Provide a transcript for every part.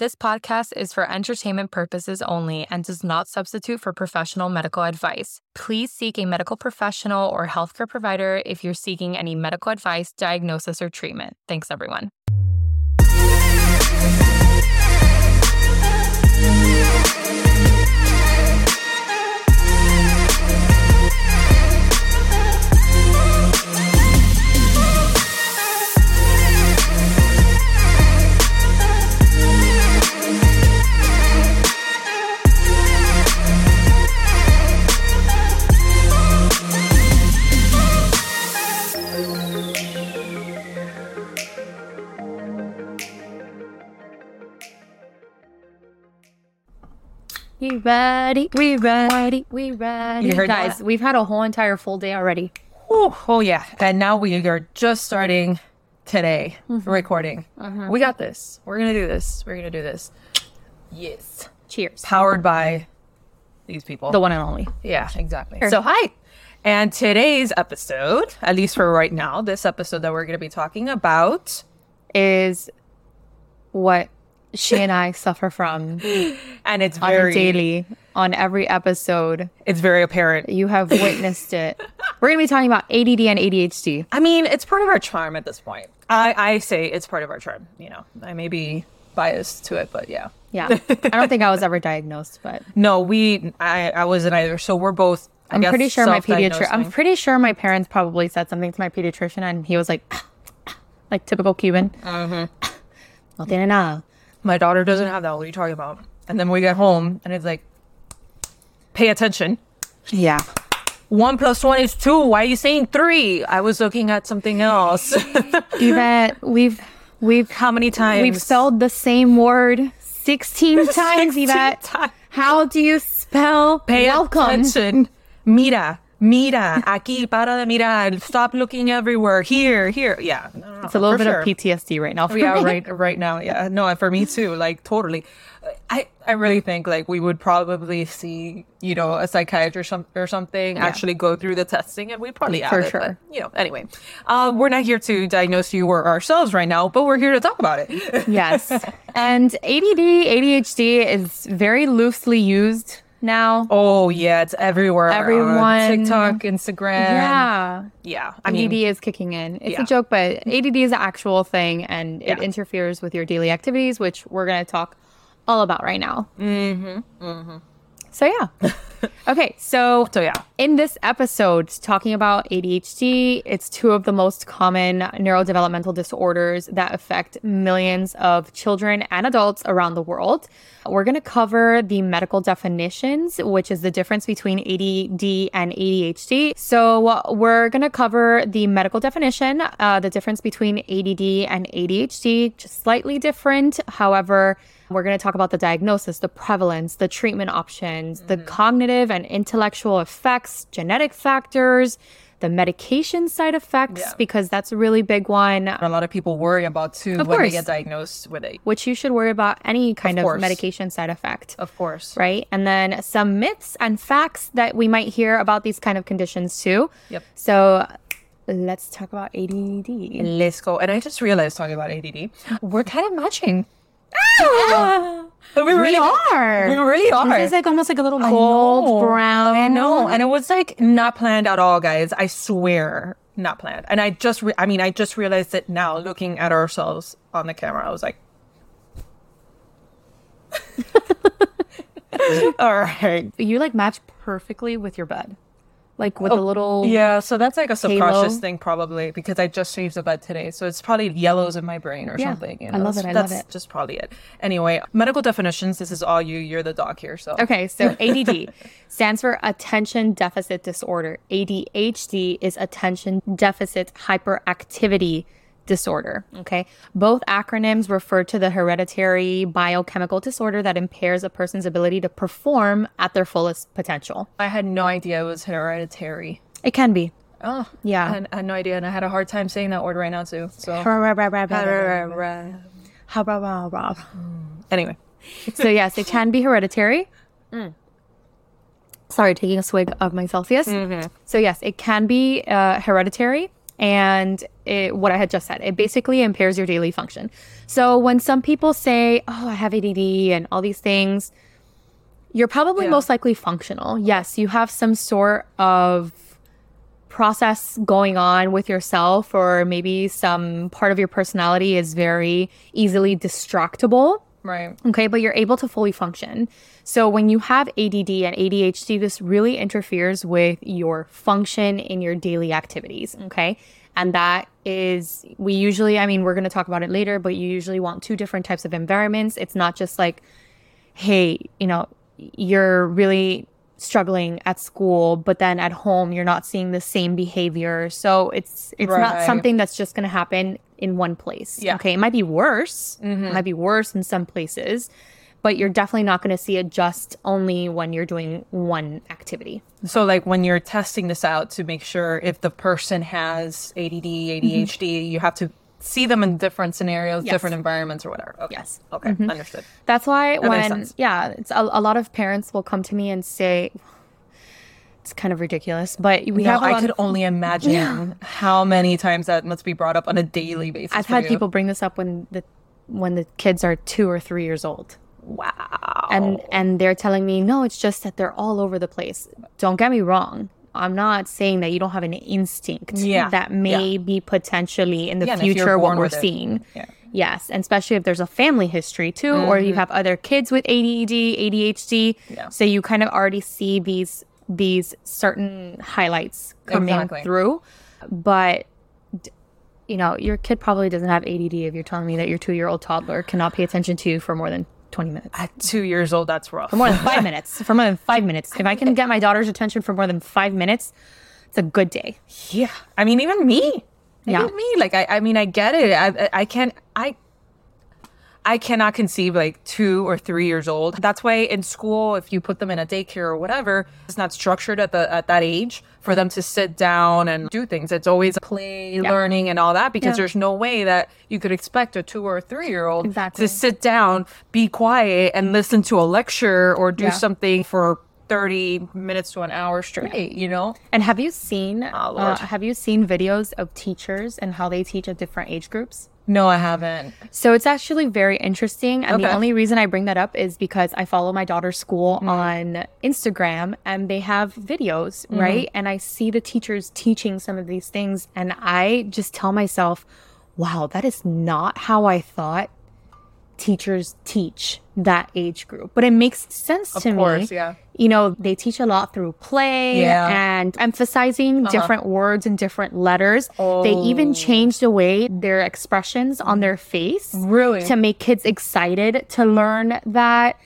This podcast is for entertainment purposes only and does not substitute for professional medical advice. Please seek a medical professional or healthcare provider if you're seeking any medical advice, diagnosis, or treatment. Thanks, everyone. We ready, we ready, we ready. You heard Guys, that? we've had a whole entire full day already. Oh, oh yeah. And now we are just starting today Mm-hmm. recording. We got this. We're going to do this. We're going to do this. Yes. Cheers. Powered by these people. The one and only. Yeah, exactly. So, hi. And today's episode, at least for right now, this episode that we're going to be talking about, Is what she and I suffer from and it's on very a daily, on every episode. it's very apparent. You have witnessed it. We're going to be talking about ADD and ADHD. I mean, it's part of our charm at this point. I I say it's part of our charm, you know. I may be biased to it, but yeah. Yeah. I don't think I was ever diagnosed, but No, we I I wasn't either. So we're both I I'm guess, pretty sure my pediatrician, I'm pretty sure my parents probably said something to my pediatrician and he was like, like typical Cuban. Mm-hmm. No tiene nada. My daughter doesn't have that. What are you talking about? And then we get home and it's like, pay attention. Yeah. One plus one is two. Why are you saying three? I was looking at something else. Yvette, we've we've How many times? we've spelled the same word 16 times, 16 Yvette. times. How do you spell Pay welcome? attention. Mira, mira, aquí, para de mirar. Stop looking everywhere. Here, here. Yeah. No, no, no, It's a little bit sure. of PTSD right now. for yeah me. right right now yeah no for me too like totally i i really think like we would probably see you know a psychiatrist or something actually go through the testing and we'd probably For it, but, sure. you know anyway um we're not here to diagnose you or ourselves right now but we're here to talk about it Yes. And ADD, ADHD is very loosely used now. oh yeah it's everywhere on Everyone- tiktok instagram yeah. yeah i ADD mean is kicking in. It's Yeah. a joke, but ADD is an actual thing and it Yeah. interferes with your daily activities, which we're going to talk all about right now. Mm-hmm. Mm-hmm. So, yeah. okay. So, so yeah in this episode, talking about ADHD, it's two of the most common neurodevelopmental disorders that affect millions of children and adults around the world. We're going to cover the medical definitions, which is the difference between ADD and ADHD. So, we're going to cover the medical definition, uh, the difference between ADD and ADHD, just slightly different. However, we're going to talk about the diagnosis, the prevalence, the treatment options, the cognitive and intellectual effects, genetic factors, the medication side effects, Yeah. because that's a really big one, a lot of people worry about too Of when they get diagnosed with it which you should worry about any kind of, course. medication side effect. of course Right. And then some myths and facts that we might hear about these kind of conditions too. Yep. So let's talk about ADD. Let's go. And I just realized talking about ADD, we're kind of matching. Ah! we really are. We really are. It's like almost like a little I gold brown. I know. And it was like not planned at all, guys. I swear, not planned. And I just, re- I mean, I just realized it now looking at ourselves on the camera. I was like, all right. You like match perfectly with your bed. Like with a oh, little Oh, Yeah, so that's like a subconscious Halo. thing, probably because I just changed the bed today. So it's probably yellows in my brain or Yeah, something. You I know? love it, I love that's it. just probably it. Anyway, medical definitions. This is all you. You're the doc here. So Okay, so ADD stands for attention deficit disorder. ADHD is attention deficit hyperactivity disorder. Okay. Both acronyms refer to the hereditary biochemical disorder that impairs a person's ability to perform at their fullest potential. I had no idea it was hereditary. It can be. Oh, Yeah. I had, I had no idea, and I had a hard time saying that word right now too. So anyway, so yes, it can be hereditary. Mm. Sorry, taking a swig of my Celsius. Mm-hmm. So yes, it can be uh, hereditary. And it, what I had just said. It basically impairs your daily function. So when some people say, "Oh, I have ADD" and all these things, you're probably Yeah. most likely functional. Yes, you have some sort of process going on with yourself, or maybe some part of your personality is very easily distractible. Right. Okay, but you're able to fully function. So when you have ADD and ADHD, this really interferes with your function in your daily activities. Okay. And that is, we usually, I mean, we're going to talk about it later, but you usually want two different types of environments. It's not just like, hey, you know, you're really struggling at school, but then at home you're not seeing the same behavior. So it's it's not something that's just going to happen in one place. Yeah. Okay, it might be worse. Mm-hmm. It might be worse in some places, but you're definitely not going to see it just only when you're doing one activity. So, like when you're testing this out to make sure if the person has ADD, ADHD, mm-hmm. you have to see them in different scenarios, Yes. different environments, or whatever. Okay. Yes. Okay. Mm-hmm. Understood. That's why makes when yeah, it's a, a lot of parents will come to me and say it's kind of ridiculous, but we No, have I could of- only imagine how many times that must be brought up on a daily basis. I've had you. people bring this up when the when the kids are 2 or 3 years old. Wow. and and they're telling me no it's just that they're all over the place don't get me wrong i'm not saying that you don't have an instinct Yeah, that may be potentially in the Yeah, and if you're future what we're seeing Yeah. yes and especially if there's a family history too or you mm-hmm. have other kids with add adhd Yeah. so you kind of already see these these certain highlights coming Exactly. through but you know your kid probably doesn't have add if you're telling me that your two-year-old toddler cannot pay attention to you for more than 20 minutes At two years old, that's rough. for more than five minutes. For more than five minutes. If I can get my daughter's attention for more than five minutes, it's a good day. Yeah. I mean, even me. Yeah. Even me. Like, I, I mean, I get it. I, I- I can't, I, I cannot conceive like two or three years old. That's why in school, if you put them in a daycare or whatever, it's not structured at the at that age for them to sit down and do things. It's always play, learning, and all that because Yeah. there's no way that you could expect a two or three year old Exactly. to sit down, be quiet, and listen to a lecture or do Yeah. something for. 30 minutes to an hour straight, you know? And have you seen Oh, uh, have you seen videos of teachers and how they teach at different age groups? No, I haven't. So it's actually very interesting. And the only reason I bring that up is because I follow my daughter's school Mm-hmm. on Instagram and they have videos, right? And I see the teachers teaching some of these things. And I just tell myself, wow, that is not how I thought teachers teach that age group. But it makes sense to course, me. yeah. You know, they teach a lot through play Yeah. and emphasizing uh-huh. different words and different letters. They even oh. change the way their expressions on their face Really? to make kids excited to learn that.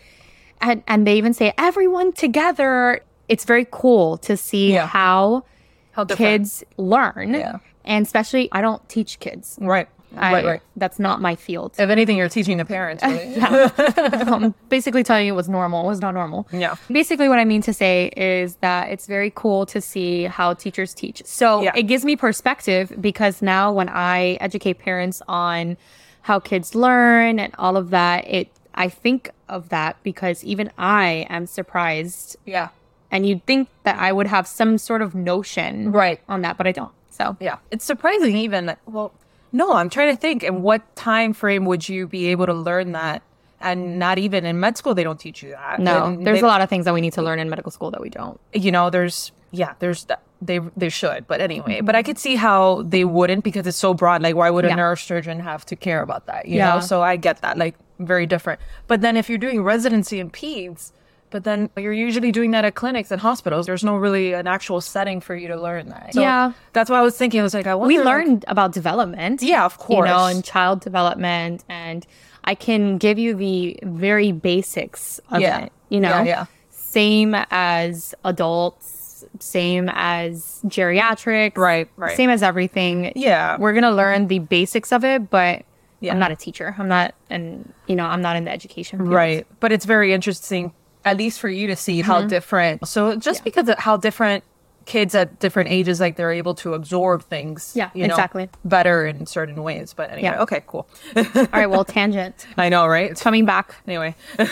And, and they even say, everyone together. It's very cool to see Yeah. how How different. kids learn. Yeah. And especially, I don't teach kids. Right. I, right, right. That's not my field. If anything, you're teaching the parents. Really. I'm um, basically telling you what's normal, what's not normal. Yeah. Basically, what I mean to say is that it's very cool to see how teachers teach. So Yeah. it gives me perspective because now when I educate parents on how kids learn and all of that, it I think of that because even I am surprised yeah. and you'd think that I would have some sort of notion Right. on that, but I don't. So Yeah. It's surprising even. that- Well, no, I'm trying to think. In what time frame would you be able to learn that? And not even in med school, they don't teach you that. no, And there's they- a lot of things that we need to learn in medical school that we don't. you know there's yeah there's they they should but anyway but i could see how they wouldn't because it's so broad like why would a Yeah. neurosurgeon have to care about that you Yeah. know so i get that like very different but then if you're doing residency in peds but then you're usually doing that at clinics and hospitals there's no really an actual setting for you to learn that So Yeah. that's why i was thinking i was like i wonder we like- learned about development. Yeah, of course. You know, and child development. And I can give you the very basics of Yeah. it. You know, Yeah, yeah. same as adults, same as geriatric. Right, right. Same as everything. Yeah. We're going to learn the basics of it, but Yeah. I'm not a teacher. I'm not, and, you know, I'm not in the education field. Right. But it's very interesting, at least for you to see how Mm-hmm. different. So just because of how different kids at different ages, like they're able to absorb things. Yeah, you know, exactly. Better in certain ways. But anyway, Yeah. okay, cool. All right. Well, tangent. I know, right? It's coming back. Anyway,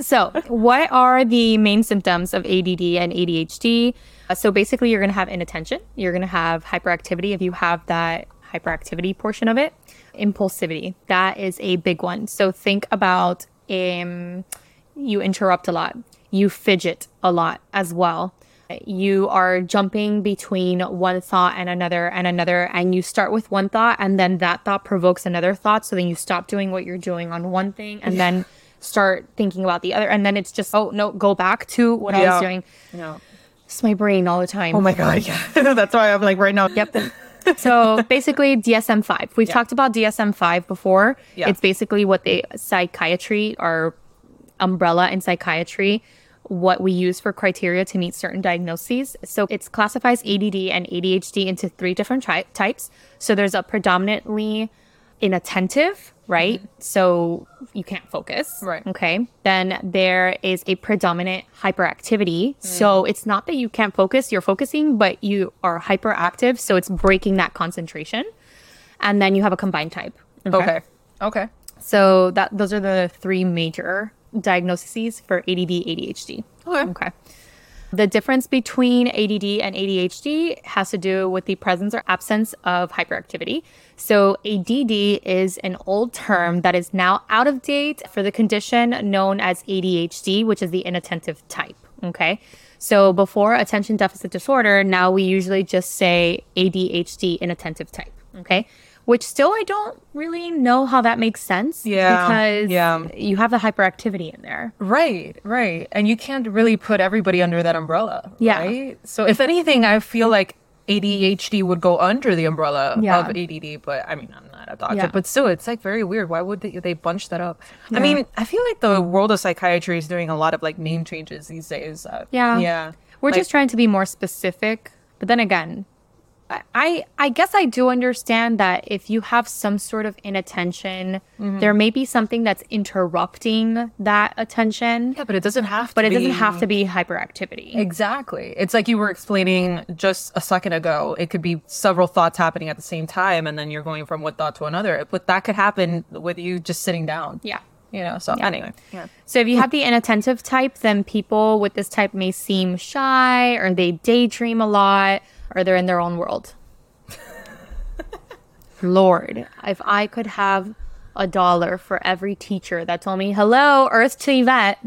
So, what are the main symptoms of ADD and ADHD? Uh, so, basically, you're going to have inattention, you're going to have hyperactivity if you have that hyperactivity portion of it, impulsivity. That is a big one. So, think about um, you interrupt a lot, you fidget a lot as well. You are jumping between one thought and another and another, and you start with one thought, and then that thought provokes another thought. So then you stop doing what you're doing on one thing, and then start thinking about the other, and then it's just oh no, go back to what I was doing. Yeah. It's my brain all the time. Oh my god, yeah. That's why I'm like right now. Yep. so basically, DSM 5. We've talked about DSM 5 before. Yeah. It's basically what they psychiatry or umbrella in psychiatry, what we use for criteria to meet certain diagnoses. So it classifies ADD and ADHD into three different tri- types. So there's a predominantly inattentive, right? Mm-hmm. So you can't focus. Right. Okay. Then there is a predominant hyperactivity. Mm. So it's not that you can't focus, you're focusing, but you are hyperactive. So it's breaking that concentration. And then you have a combined type. Okay. Okay. So that those are the three major diagnoses for ADD, ADHD. Okay. Okay. The difference between ADD and ADHD has to do with the presence or absence of hyperactivity. So, ADD is an old term that is now out of date for the condition known as ADHD, which is the inattentive type. Okay. So, before attention deficit disorder, now we usually just say ADHD inattentive type. Okay. Which still I don't really know how that makes sense. Yeah, Because yeah. you have the hyperactivity in there. Right, right. And you can't really put everybody under that umbrella. Yeah. Right? So if anything, I feel like ADHD would go under the umbrella Yeah. of ADD, but I mean, I'm not a doctor, Yeah. but still, it's like very weird. Why would they, they bunch that up? I mean, I feel like the world of psychiatry is doing a lot of like name changes these days. Uh, Yeah. Yeah. We're Like- just trying to be more specific. But then again, I- I I guess I do understand that if you have some sort of inattention, Mm-hmm. there may be something that's interrupting that attention, Yeah, but it doesn't have to but it doesn't be- have to be hyperactivity. Exactly. It's like you were explaining just a second ago. It could be several thoughts happening at the same time, and then you're going from one thought to another. But that could happen with you just sitting down. Yeah. You know, so anyway. Yeah. So if you have the inattentive type, then people with this type may seem shy or they daydream a lot or they're in their own world. Lord, if I could have a dollar for every teacher that told me, hello, Earth to Yvette.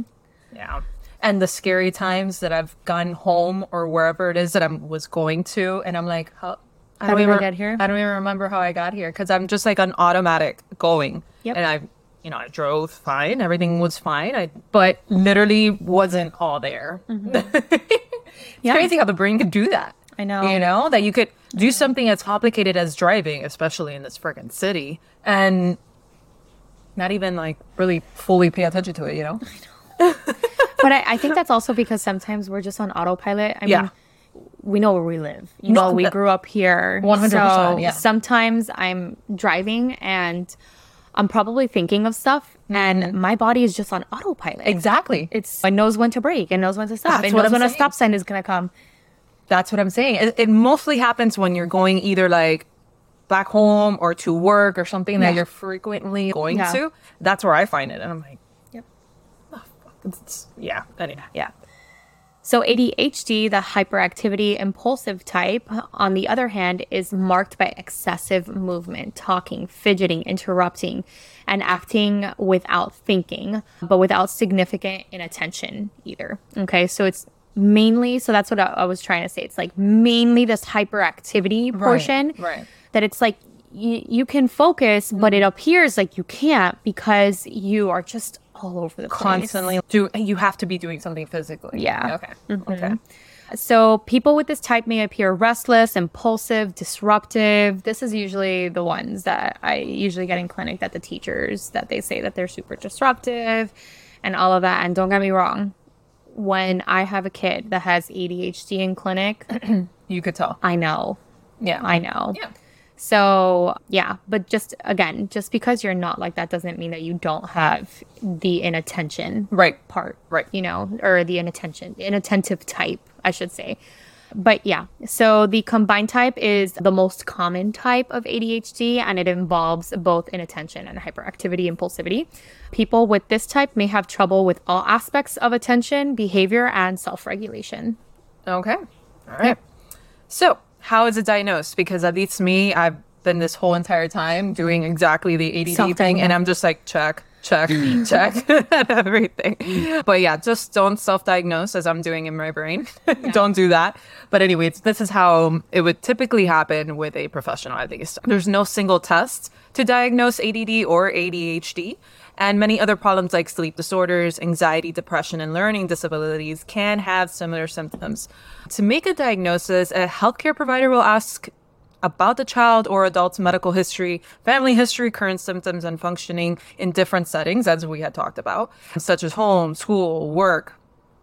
Yeah. And the scary times that I've gone home or wherever it is that I was going to, and I'm like, how, I How don't even get here? I don't even remember how I got here because I'm just like an automatic going. Yep. And I, you know, I drove fine, everything was fine. I, but literally wasn't all there. Mm-hmm. it's Yeah. crazy how the brain could do that. I know. You know that you could do something as complicated as driving, especially in this friggin' city, and not even like really fully pay attention to it. You know. But I, I think that's also because sometimes we're just on autopilot. I Yeah. mean, we know where we live. You No, know, we grew up here. 100%, So yeah. sometimes I'm driving and I'm probably thinking of stuff and Mm-hmm. my body is just on autopilot. Exactly. It's it knows when to brake. It knows when to stop. That's it knows when a stop sign is gonna come. That's what I'm saying. It, it mostly happens when you're going either like back home or to work or something that you're frequently going Yeah. to. That's where I find it, and I'm like, Yep. oh, fuck, it's, yeah, anyway, yeah. So ADHD, the hyperactivity impulsive type, on the other hand, is marked by excessive movement, talking, fidgeting, interrupting, and acting without thinking, but without significant inattention either. Okay, so it's mainly, so that's what I, I was trying to say. It's like mainly this hyperactivity portion right. that it's like you, you can focus, but it appears like you can't because you are just all over the place. Constantly do you have to be doing something physically? Yeah. Okay. Okay. Mm-hmm. So, people with this type may appear restless, impulsive, disruptive. This is usually the ones that I usually get in clinic that the teachers that they say that they're super disruptive and all of that. And don't get me wrong, when I have a kid that has ADHD in clinic, You could tell. I know. Yeah. I know. Yeah. So, yeah, but just again, just because you're not like that doesn't mean that you don't have the inattention Right. part, Right. You know, or the inattention, inattentive type, I should say. But yeah, so the combined type is the most common type of ADHD and it involves both inattention and hyperactivity impulsivity. People with this type may have trouble with all aspects of attention, behavior, and self regulation. Okay. All right. So, how is it diagnosed? Because at least me, I've been this whole entire time doing exactly the ADD thing, and I'm just like, check, check, check, everything. But yeah, just don't self-diagnose as I'm doing in my brain. don't do that. But anyways, this is how it would typically happen with a professional at least. There's no single test to diagnose ADD or ADHD. And many other problems like sleep disorders, anxiety, depression, and learning disabilities can have similar symptoms. To make a diagnosis, a healthcare provider will ask about the child or adult's medical history, family history, current symptoms, and functioning in different settings, as we had talked about, such as home, school, work,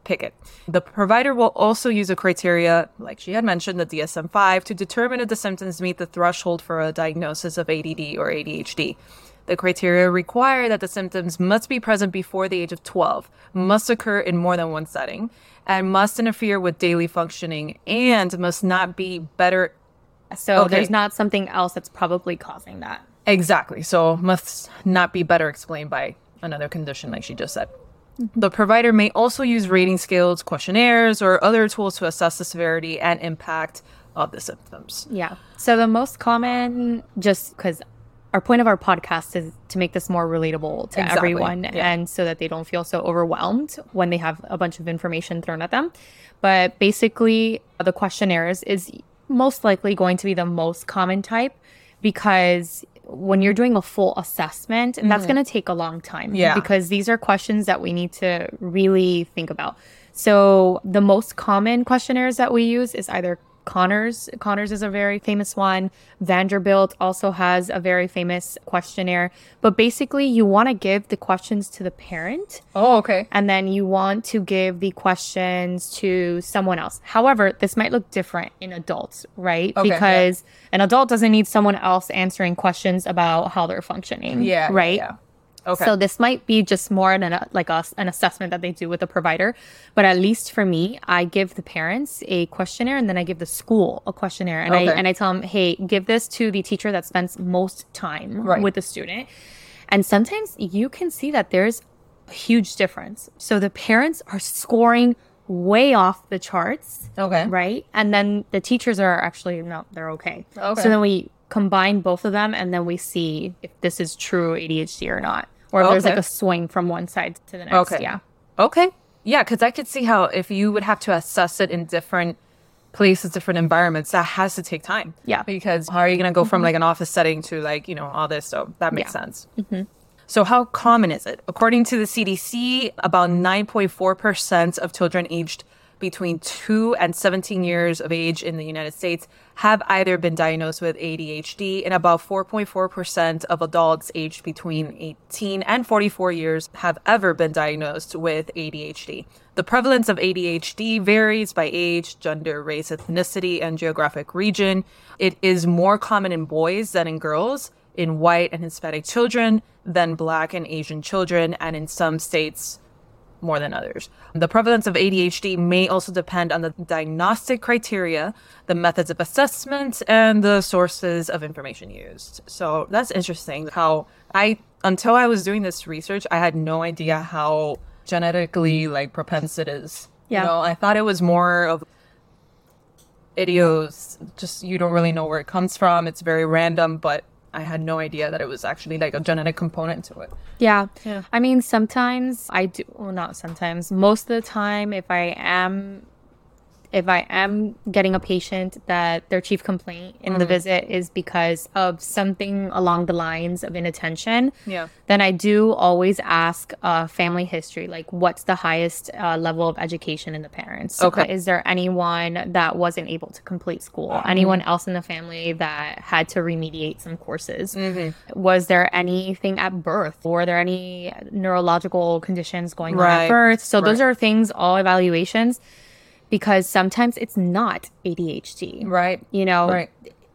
pick it. The provider will also use a criteria, like she had mentioned, the DSM 5, to determine if the symptoms meet the threshold for a diagnosis of ADD or ADHD. The criteria require that the symptoms must be present before the age of 12, must occur in more than one setting, and must interfere with daily functioning, and must not be better. So Okay. there's not something else that's probably causing that. Exactly. So, must not be better explained by another condition, like she just said. The provider may also use rating scales, questionnaires, or other tools to assess the severity and impact of the symptoms. Yeah. So the most common, just because our point of our podcast is to make this more relatable to Exactly. everyone Yeah. and so that they don't feel so overwhelmed when they have a bunch of information thrown at them. But basically, the questionnaires is most likely going to be the most common type because when you're doing a full assessment, and that's going to take a long time. Mm-hmm. Yeah. Because these are questions that we need to really think about. So the most common questionnaires that we use is either Conners. Conners is a very famous one. Vanderbilt also has a very famous questionnaire. But basically, you want to give the questions to the parent Oh, okay. and then you want to give the questions to someone else. However, this might look different in adults, right? Okay, yeah. because an adult doesn't need someone else answering questions about how they're functioning, Yeah. right? Yeah. Okay. So this might be just more an like a, an assessment that they do with a provider, but at least for me, I give the parents a questionnaire and then I give the school a questionnaire and I and I tell them, hey, give this to the teacher that spends most time Right. with the student, and sometimes you can see that there's a huge difference. So the parents are scoring way off the charts, okay. right? And then the teachers are actually no, they're okay. Okay. So then we combine both of them and then we see if this is true ADHD or not. Or if there's like a swing from one side to the next. Okay. Yeah. Okay. Yeah, because I could see how if you would have to assess it in different places, different environments, that has to take time. Yeah. Because how are you going to go from mm-hmm. like an office setting to like, you know, all this? So that makes Yeah. sense. Mm-hmm. So, how common is it? According to the CDC, about 9.4% of children aged between 2 and 17 years of age in the United States have either been diagnosed with ADHD, and about 4.4% of adults aged between 18 and 44 years have ever been diagnosed with ADHD. The prevalence of ADHD varies by age, gender, race, ethnicity, and geographic region. It is more common in boys than in girls, in white and Hispanic children than black and Asian children, and in some states more than others. The prevalence of ADHD may also depend on the diagnostic criteria, the methods of assessment, and the sources of information used. So that's interesting how I, until I was doing this research, I had no idea how genetically like propense it is. Yeah. You know, I thought it was more of idios, just you don't really know where it comes from. It's very random, but I had no idea that it was actually like a genetic component to it. Yeah. Yeah. I mean, sometimes I do, well, not sometimes, most of the time, if I am. If I am getting a patient that their chief complaint in Mm. the visit is because of something along the lines of inattention, Yeah. then I do always ask uh, family history, like what's the highest uh, level of education in the parents? Okay. Is there anyone that wasn't able to complete school? Mm-hmm. Anyone else in the family that had to remediate some courses? Mm-hmm. Was there anything at birth? Were there any neurological conditions going on at birth? So those are things, all evaluations, because sometimes it's not ADHD. Right. You know, Right.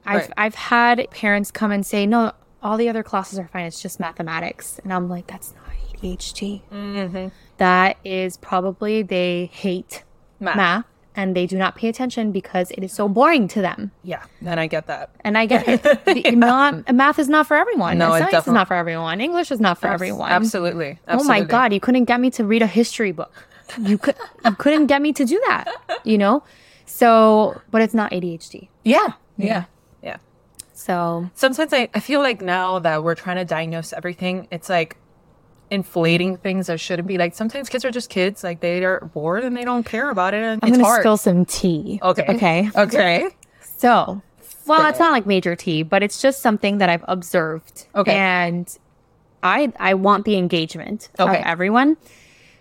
I've Right. I've had parents come and say, "No, all the other classes are fine. It's just mathematics," and I'm like, "That's not ADHD. Mm-hmm. That is probably they hate Math. math, and they do not pay attention because it is so boring to them. Yeah, and I get that. And I get it. The- not, math is not for everyone. No, science is definitely- not for everyone. English is not for everyone. Absolutely. Oh my god, you couldn't get me to read a history book. You could you couldn't get me to do that, you know? So, but it's not ADHD. Yeah, yeah, yeah. So, Sometimes I, I feel like now that we're trying to diagnose everything, it's like inflating things that shouldn't be. Like sometimes kids are just kids. Like they are bored and they don't care about it. And I'm it's to hard. spill some tea. okay. Okay. Okay. So, well, it's not like major tea, but it's just something that I've observed. Okay. And I I want the engagement Okay. of everyone.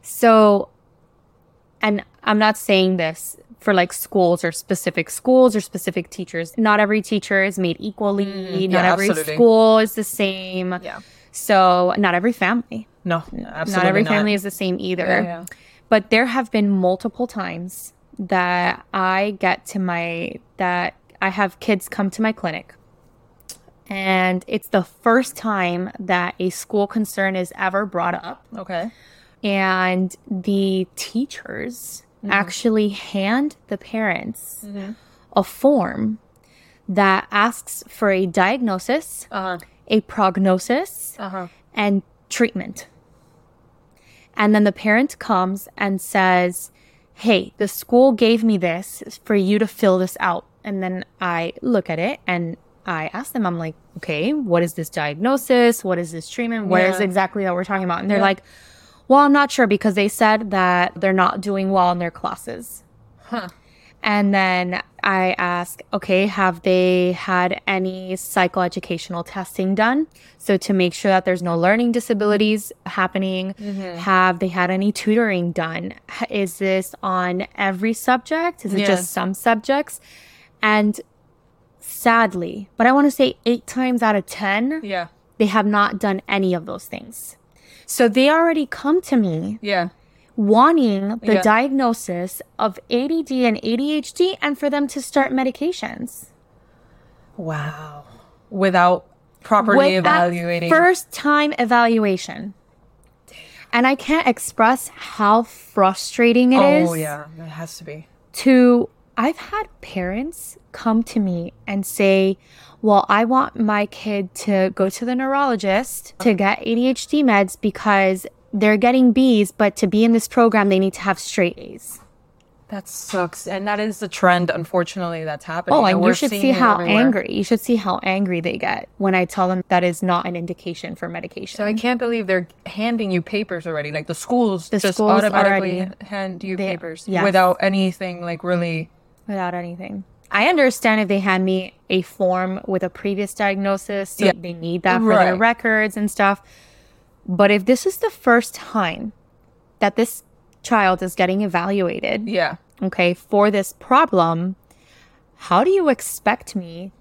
So, and I'm not saying this for like schools or specific schools or specific teachers. Not every teacher is made equally. not Mm-hmm. yeah, every absolutely. school is the same. Yeah. So, not every family. No, absolutely not every family is the same either. Yeah, yeah. But there have been multiple times that I get to my that I have kids come to my clinic. And it's the first time that a school concern is ever brought up. Okay. And the teachers actually hand the parents a form that asks for a diagnosis, Uh huh. a prognosis, Uh huh. and treatment. And then the parent comes and says, Hey, the school gave me this for you to fill this out. And then I look at it and I ask them, I'm like, okay, what is this diagnosis? What is this treatment? What is Yeah. exactly that we're talking about? And they're like, well, I'm not sure because they said that they're not doing well in their classes. Huh. And then I ask, okay, have they had any psychoeducational testing done? So to make sure that there's no learning disabilities happening, mm-hmm. have they had any tutoring done? Is this on every subject? Is it just some subjects? And sadly, but I want to say eight times out of 10, Yeah. they have not done any of those things. So they already come to me Yeah. wanting the Yeah. diagnosis of ADD and ADHD and for them to start medications. Wow. Without properly evaluating. First time evaluation. And I can't express how frustrating it oh, is oh yeah, it has to be. to I've had parents come to me and say, "Well, I want my kid to go to the neurologist to get ADHD meds because they're getting Bs, but to be in this program they need to have straight A's." That sucks, and that is the trend. Unfortunately, that's happening. Oh, and you should see how everywhere. angry. You should see how angry they get when I tell them that is not an indication for medication. So I can't believe they're handing you papers already. Like the schools The just schools automatically already- hand you they- papers yes. without anything like really. without anything. I understand if they hand me a form with a previous diagnosis, so Yeah. they need that for their records and stuff. But if this is the first time that this child is getting evaluated, Yeah, okay, for this problem, how do you expect me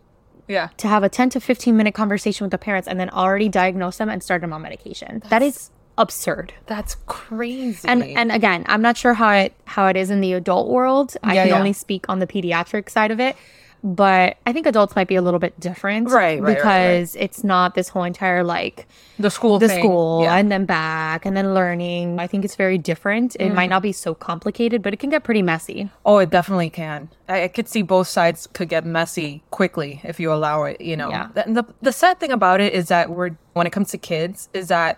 yeah. to have a 10 to 15 minute conversation with the parents and then already diagnose them and start them on medication? that is absurd. That's crazy. And and again, I'm not sure how it how it is in the adult world. I can yeah. only speak on the pediatric side of it. But I think adults might be a little bit different. Right, right, right, right. Because it's not this whole entire like the school, the thing, school yeah. and then back and then learning. I think it's very different. It Mm-hmm. might not be so complicated, but it can get pretty messy. Oh, it definitely can. I, I could see both sides could get messy quickly if you allow it. You know, Yeah. The, the the sad thing about it is that we're when it comes to kids is that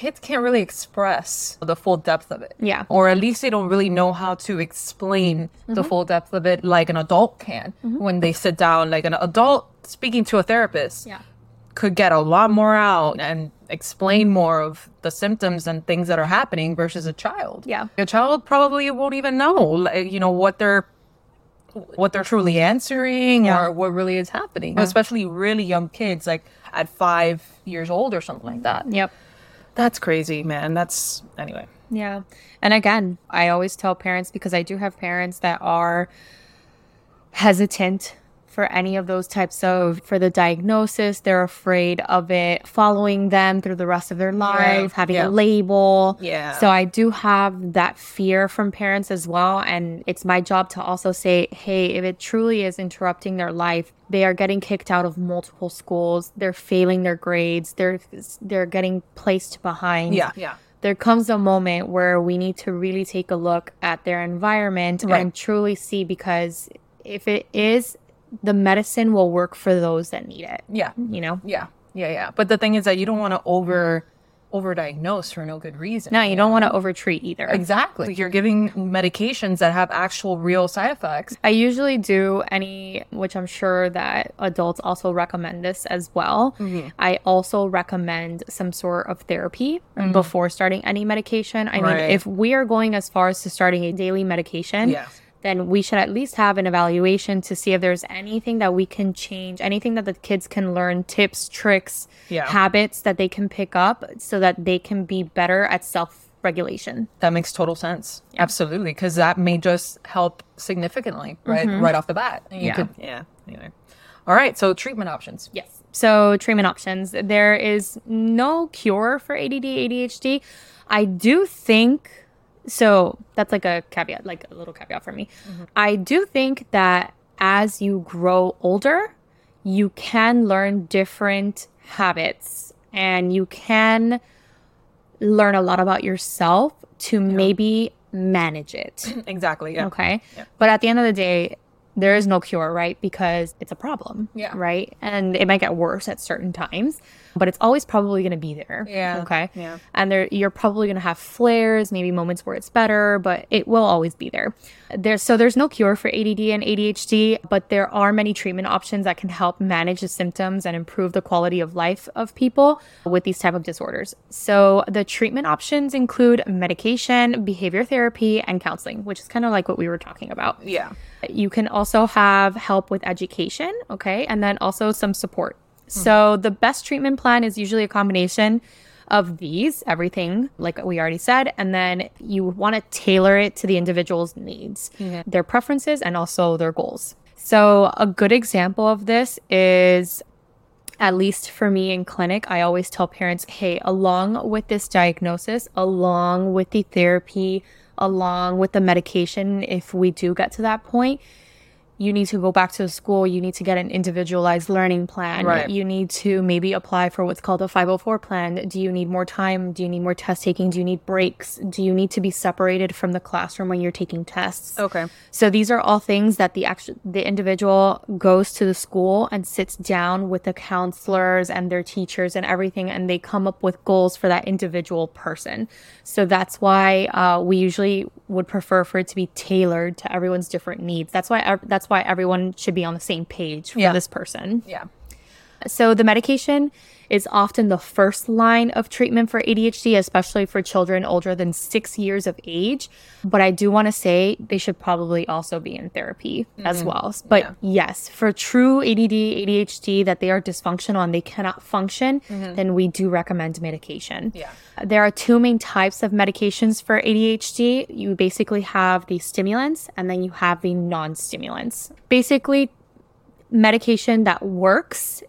kids can't really express the full depth of it. Yeah. or at least they don't really know how to explain the mm-hmm. full depth of it like an adult can mm-hmm. when they sit down. Like an adult speaking to a therapist Yeah. could get a lot more out and explain more of the symptoms and things that are happening versus a child. Yeah. A child probably won't even know, like, you know, what they're what they're truly answering Yeah. or what really is happening. Especially really young kids, like at five years old or something like that. Yep. That's crazy, man. That's anyway. Yeah. And again, I always tell parents because I do have parents that are hesitant for any of those types of for the diagnosis. They're afraid of it following them through the rest of their life, having yeah. a label. Yeah. So I do have that fear from parents as well. And it's my job to also say, hey, if it truly is interrupting their life, they are getting kicked out of multiple schools. They're failing their grades. They're they're getting placed behind Yeah. Yeah. there comes a moment where we need to really take a look at their environment Right. and truly see because if it is, the medicine will work for those that need it. Yeah. You know? Yeah. Yeah. Yeah. But the thing is that you don't want to over overdiagnose for no good reason. No, you don't want to overtreat either. Exactly. You're giving medications that have actual real side effects. I usually do any, which I'm sure that adults also recommend this as well. Mm-hmm. I also recommend some sort of therapy before starting any medication. I. Right. mean, if we are going as far as to starting a daily medication, Yes. Then we should at least have an evaluation to see if there's anything that we can change, anything that the kids can learn, tips, tricks, Yeah. habits that they can pick up so that they can be better at self regulation. That makes total sense. Absolutely. Because that may just help significantly right mm-hmm. right off the bat. You Yeah. Could, yeah. Anyway. All right. So treatment options. Yes. So, treatment options. There is no cure for ADD, ADHD. I do think so. That's like a caveat, like a little caveat for me. Mm-hmm. I do think that as you grow older, you can learn different habits and you can learn a lot about yourself to maybe manage it. Exactly. Yeah. Okay. But at the end of the day, there is no cure, right? Because it's a problem. Yeah. Right. And it might get worse at certain times, but it's always probably going to be there. Yeah. Okay. Yeah. And there, you're probably going to have flares, maybe moments where it's better, but it will always be there. There's so there's no cure for ADD and ADHD, but there are many treatment options that can help manage the symptoms and improve the quality of life of people with these type of disorders. So the treatment options include medication, behavior therapy, and counseling, which is kind of like what we were talking about. Yeah. You can also have help with education, okay, and then also some support. Hmm. So the best treatment plan is usually a combination of these, everything like we already said, and then you want to tailor it to the individual's needs, their preferences, and also their goals. So a good example of this is at least for me in clinic, I always tell parents, hey, along with this diagnosis, along with the therapy, along with the medication, if we do get to that point, you need to go back to school. You need to get an individualized learning plan. Right. You need to maybe apply for what's called a 504 plan. Do you need more time? Do you need more test taking? Do you need breaks? Do you need to be separated from the classroom when you're taking tests? Okay. So these are all things that the actual the individual goes to the school and sits down with the counselors and their teachers and everything, and they come up with goals for that individual person. So that's why uh, we usually would prefer for it to be tailored to everyone's different needs. That's why ev- that's why everyone should be on the same page for Yeah. this person. Yeah. So the medication is often the first line of treatment for ADHD, especially for children older than six years of age. But I do want to say they should probably also be in therapy as mm-hmm. well. But yes, for true ADD, ADHD that they are dysfunctional and they cannot function, mm-hmm. then we do recommend medication. Yeah. There are two main types of medications for ADHD. You basically have the stimulants and then you have the non stimulants. Basically, medication that works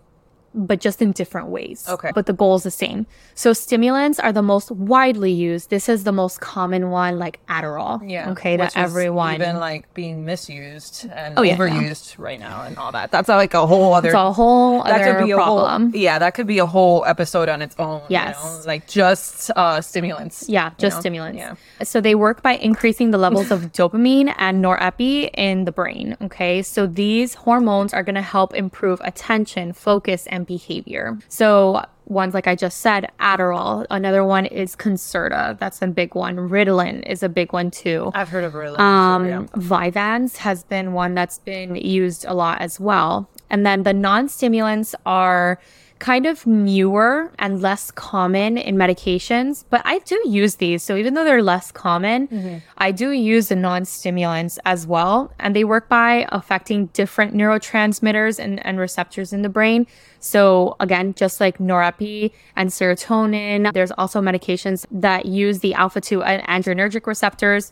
but just in different ways. Okay. But the goal is the same. So stimulants are the most widely used. This is the most common one, like Adderall. Yeah. Okay, Which is everyone. even like being misused and Oh, yeah. overused right now and all that. That's like a whole other it's a whole that other could be a problem. whole yeah, that could be a whole episode on its own. Yes. You know? Like just uh stimulants. Yeah, just know? stimulants. Yeah. So they work by increasing the levels of dopamine and norepi in the brain. Okay. So these hormones are going to help improve attention, focus, and behavior. So ones like I just said, Adderall. Another one is Concerta. That's a big one. Ritalin is a big one too. I've heard of Ritalin. Um, yeah. Vyvanse has been one that's been used a lot as well. And then the non stimulants are kind of newer and less common in medications, but I do use these. So even though they're less common, mm-hmm. I do use the non stimulants as well. And they work by affecting different neurotransmitters and, and receptors in the brain. So again, just like norepi and serotonin, there's also medications that use the alpha 2 and adrenergic receptors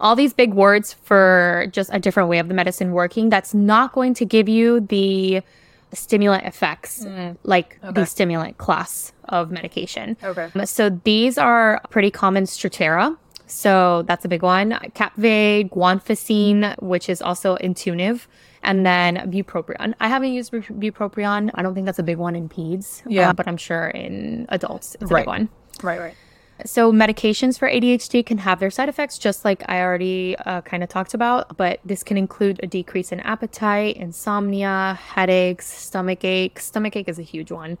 all these big words for just a different way of the medicine working that's not going to give you the stimulant effects like the stimulant class of medication. Okay. So these are pretty common Strattera. So that's a big one. Kapvay, guanfacine, which is also Intuniv, and then bupropion. I haven't used bupropion. I don't think that's a big one in peds. Yeah. uh, but I'm sure in adults it's a Right. big one. Right, right. So, medications for ADHD can have their side effects, just like I already uh, kind of talked about, but this can include a decrease in appetite, insomnia, headaches, stomach ache. Stomach ache is a huge one.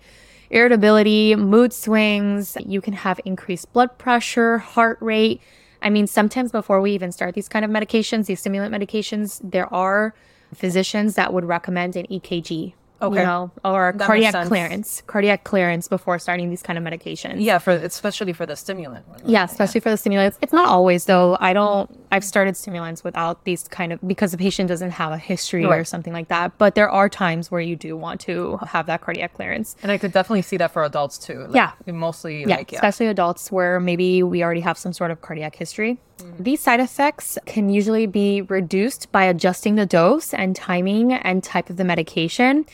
Irritability, mood swings. You can have increased blood pressure, heart rate. I mean, sometimes before we even start these kind of medications, these stimulant medications, there are physicians that would recommend an EKG Okay. you know, or That cardiac clearance, cardiac clearance before starting these kind of medications. Yeah, for especially for the stimulant one. right? Yeah, especially for the stimulants. It's not always though. I don't. I've started stimulants without these kind of because the patient doesn't have a history or something like that. But there are times where you do want to have that cardiac clearance. And I could definitely see that for adults too. Like, Yeah. Mostly Yeah, like yeah. especially adults where maybe we already have some sort of cardiac history. These side effects can usually be reduced by adjusting the dose and timing and type of the medication.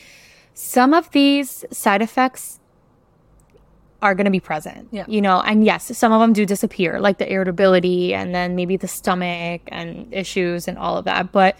Some of these side effects are going to be present. Yeah. You know, and yes, some of them do disappear, like the irritability and then maybe the stomach and issues and all of that. But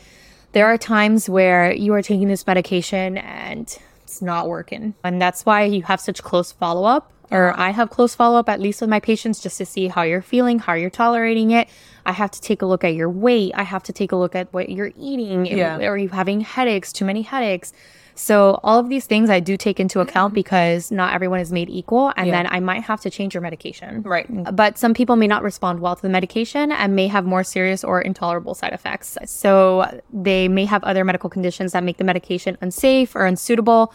there are times where you are taking this medication and it's not working. And that's why you have such close follow up. Or I have close follow up, at least with my patients, just to see how you're feeling, how you're tolerating it. I have to take a look at your weight. I have to take a look at what you're eating. Yeah. Are you having headaches, too many headaches? So, all of these things I do take into account mm-hmm. because not everyone is made equal. And Yeah. then I might have to change your medication. Right. But some people may not respond well to the medication and may have more serious or intolerable side effects. So they may have other medical conditions that make the medication unsafe or unsuitable.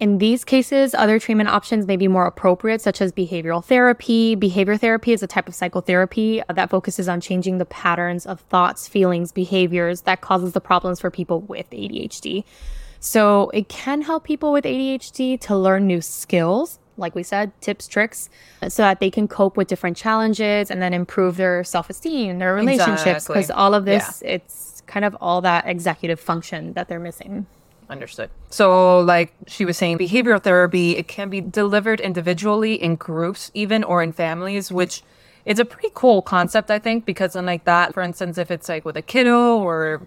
In these cases, other treatment options may be more appropriate, such as behavioral therapy. Behavior therapy is a type of psychotherapy that focuses on changing the patterns of thoughts, feelings, behaviors that causes the problems for people with ADHD. So it can help people with ADHD to learn new skills, like we said, tips, tricks, so that they can cope with different challenges and then improve their self esteem, their relationships, because Exactly. all of this, it's kind of all that executive function that they're missing. Understood. So, like she was saying, behavioral therapy, it can be delivered individually, in groups, even, or in families, which is a pretty cool concept, I think, because unlike that, for instance, if it's like with a kiddo or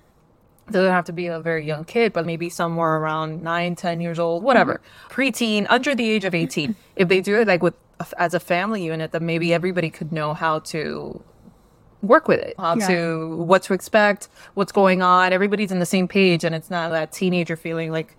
doesn't have to be a very young kid, but maybe somewhere around nine, 10 years old, whatever, preteen, under the age of 18, if they do it like with as a family unit, then maybe everybody could know how to work with it, how Yeah. to what to expect, what's going on. Everybody's on the same page, and it's not that teenager feeling like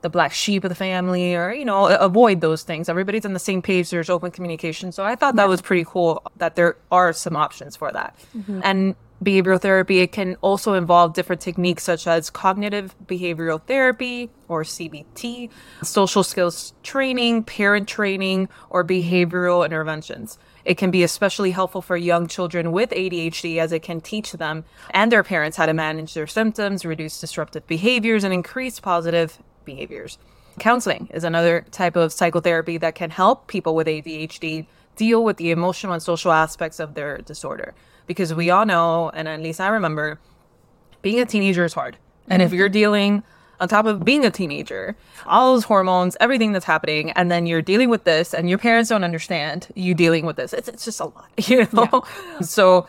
the black sheep of the family, or you know, avoid those things. Everybody's on the same page. There's open communication, so I thought that was pretty cool that there are some options for that. Mm-hmm. And behavioral therapy it can also involve different techniques such as cognitive behavioral therapy or CBT, social skills training, parent training, or behavioral interventions. It can be especially helpful for young children with ADHD as it can teach them and their parents how to manage their symptoms, reduce disruptive behaviors, and increase positive behaviors. Counseling is another type of psychotherapy that can help people with ADHD deal with the emotional and social aspects of their disorder. Because we all know, and at least I remember, being a teenager is hard. And if mm-hmm. you're dealing on top of being a teenager, all those hormones, everything that's happening, and then you're dealing with this and your parents don't understand you dealing with this, it's, it's just a lot, you know? So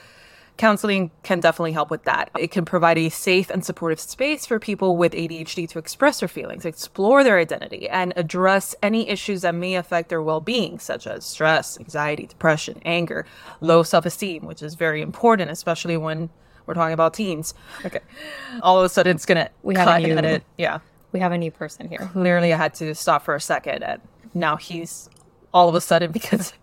counseling can definitely help with that. It can provide a safe and supportive space for people with ADHD to express their feelings, explore their identity, and address any issues that may affect their well being, such as stress, anxiety, depression, anger, low self esteem, which is very important, especially when we're talking about teens. Okay. All of a sudden, it's to We have a new- it. Yeah. We have a new person here. Clearly, I had to stop for a second. And now he's all of a sudden because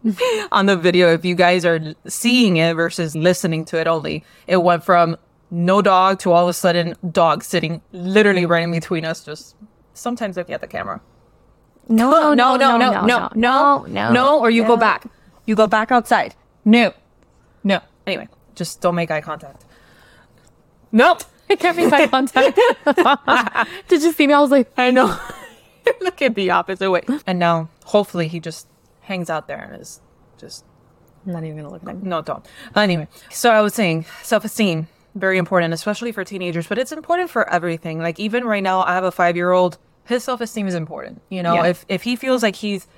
on the video, if you guys are seeing it versus listening to it only, it went from no dog to all of a sudden dog sitting literally right in between us. Just sometimes looking at the camera. No, no, no, no, no, no, no, no, no, or you go back. You go back outside. No, no. Anyway, just don't make eye contact. Nope. I can't make eye contact. Did you see me? I was like, I know. Look at the opposite way. And now, hopefully, he just hangs out there and is just I'm not even gonna look at him. no, don't. Anyway, so I was saying self esteem very important, especially for teenagers, but it's important for everything. Like even right now, I have a five year old. His self esteem is important. You know, Yeah. if if he feels like he's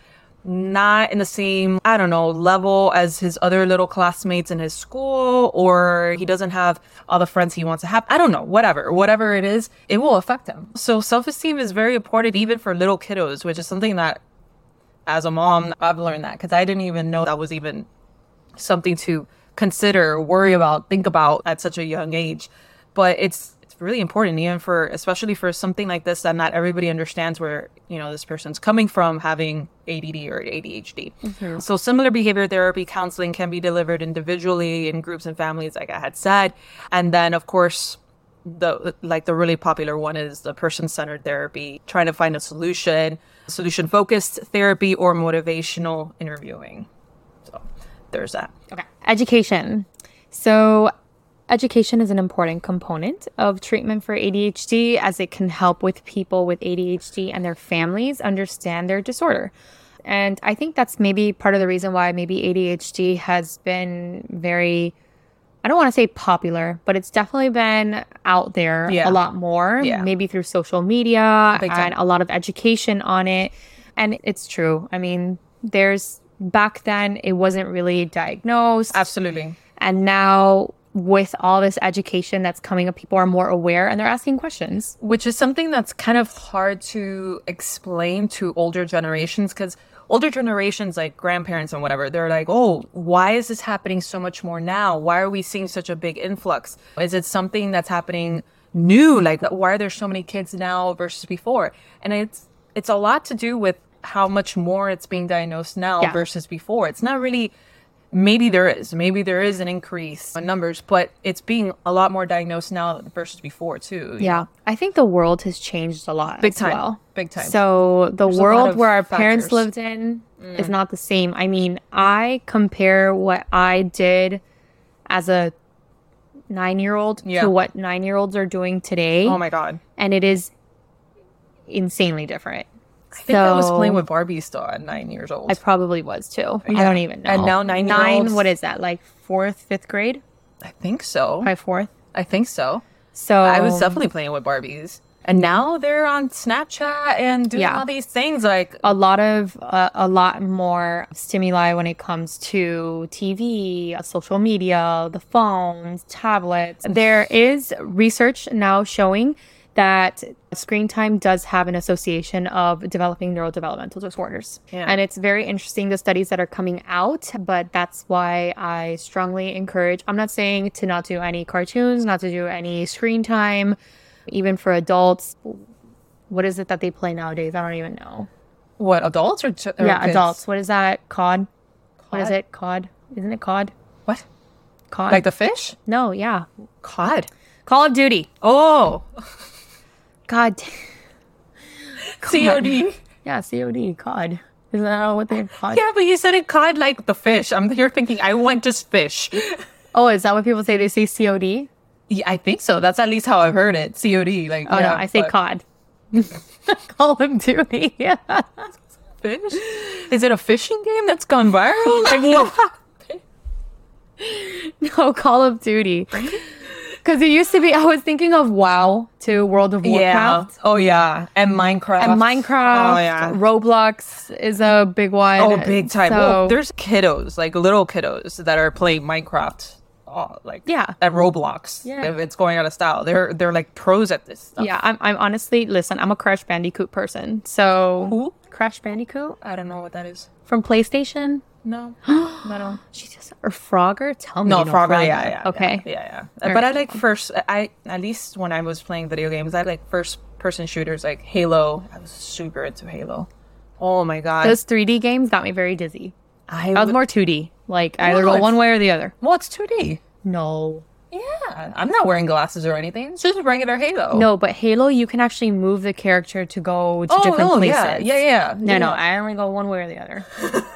not in the same I don't know level as his other little classmates in his school, or he doesn't have all the friends he wants to have. I don't know, whatever, whatever it is, it will affect him. So self esteem is very important, even for little kiddos, which is something that as a mom, I've learned that because I didn't even know that was even something to consider, worry about, think about at such a young age. But it's it's really important, even for especially for something like this that not everybody understands where you know this person's coming from, having ADD or ADHD. Mm-hmm. So similar behavior therapy counseling can be delivered individually in groups and families, like I had said, and then of course the like the really popular one is the person-centered therapy trying to find a solution solution focused therapy or motivational interviewing so there's that Okay. Education. So, education is an important component of treatment for ADHD as it can help with people with ADHD and their families understand their disorder. And I think that's maybe part of the reason why maybe ADHD has been very, I don't want to say popular, but it's definitely been out there Yeah. a lot more, Yeah. maybe through social media Big time. and a lot of education on it. And it's true. I mean, there's back then it wasn't really diagnosed. absolutely And now with all this education that's coming up, people are more aware and they're asking questions. which is something that's kind of hard to explain to older generations because older generations like grandparents and whatever they're like oh why is this happening so much more now? Why are we seeing such a big influx? Is it something that's happening new? Like why are there so many kids now versus before? And it's it's a lot to do with how much more it's being diagnosed now Yeah. versus before. It's not really maybe there is maybe there is an increase in numbers but it's being a lot more diagnosed now versus before too Yeah. I think the world has changed a lot. Big as time. Well. Big time. So the lot world where our parents lived in is mm. not the same. I mean, I compare what I did as a nine year old Yeah. to what nine year olds are doing today. Oh my god. and it is insanely different. I think I was playing with Barbie still at nine years old. I probably was too. I don't even know. And now nine. nine-year-olds- What is that? Like fourth, fifth grade? I think so. Probably fourth. I think so. So I was definitely playing with Barbies. And now they're on Snapchat and doing Yeah. all these things like a lot of uh, a lot more stimuli when it comes to TV, uh, social media, the phones, tablets. There is research now showing that screen time does have an association of developing neurodevelopmental disorders. Yeah. And it's very interesting the studies that are coming out, but that's why I strongly encourage I'm not saying to not do any cartoons, not to do any screen time, even for adults. What is it that they play nowadays? I don't even know what adults or, ch- or yeah, kids? adults. What is that? Cod. What is it? Cod. Isn't it cod? What? Cod. Like the fish? no, yeah. Cod. Call of Duty. Oh, God. COD. yeah, COD. Cod. Isn't that what they're cod? Yeah, but you said it cod like the fish. I'm here thinking I want just fish. Oh, is that what people say? They say COD? Yeah, I think so. That's at least how I've heard it. COD. Like Oh yeah, no, I say but cod. Call of Duty. Yeah. Fish? Is it a fishing game that's gone viral? Like no, Call of Duty. Because it used to be, I was thinking of WoW to World of Warcraft. Yeah. Oh yeah. And Minecraft. And Minecraft, Oh yeah. Roblox is a big one. Oh, big time. So, well, there's kiddos, like little kiddos, that are playing Minecraft. Oh, like Yeah. at Roblox. Yeah. It's going out of style, they're they're like pros at this stuff. Yeah, I'm, I'm honestly, listen, I'm a Crash Bandicoot person. So, Who? Crash Bandicoot I don't know what that is. from PlayStation? No, no, no. Jesus. Or Frogger? Tell me. No, know Frogger. Yeah, yeah. Okay. Yeah, yeah. All But I like first. I at least when I was playing video games, I like first person shooters like Halo. I was super into Halo. Oh my god. Those 3D games got me very dizzy. I I was would- more 2D. Like, either go one way or the other. Well, it's 2D. No. Yeah, I'm not wearing glasses or anything. It's just regular Halo. No, but Halo, you can actually move the character to go to Oh, different oh, no, places. yeah, yeah, yeah. No, yeah. no, I only go one way or the other.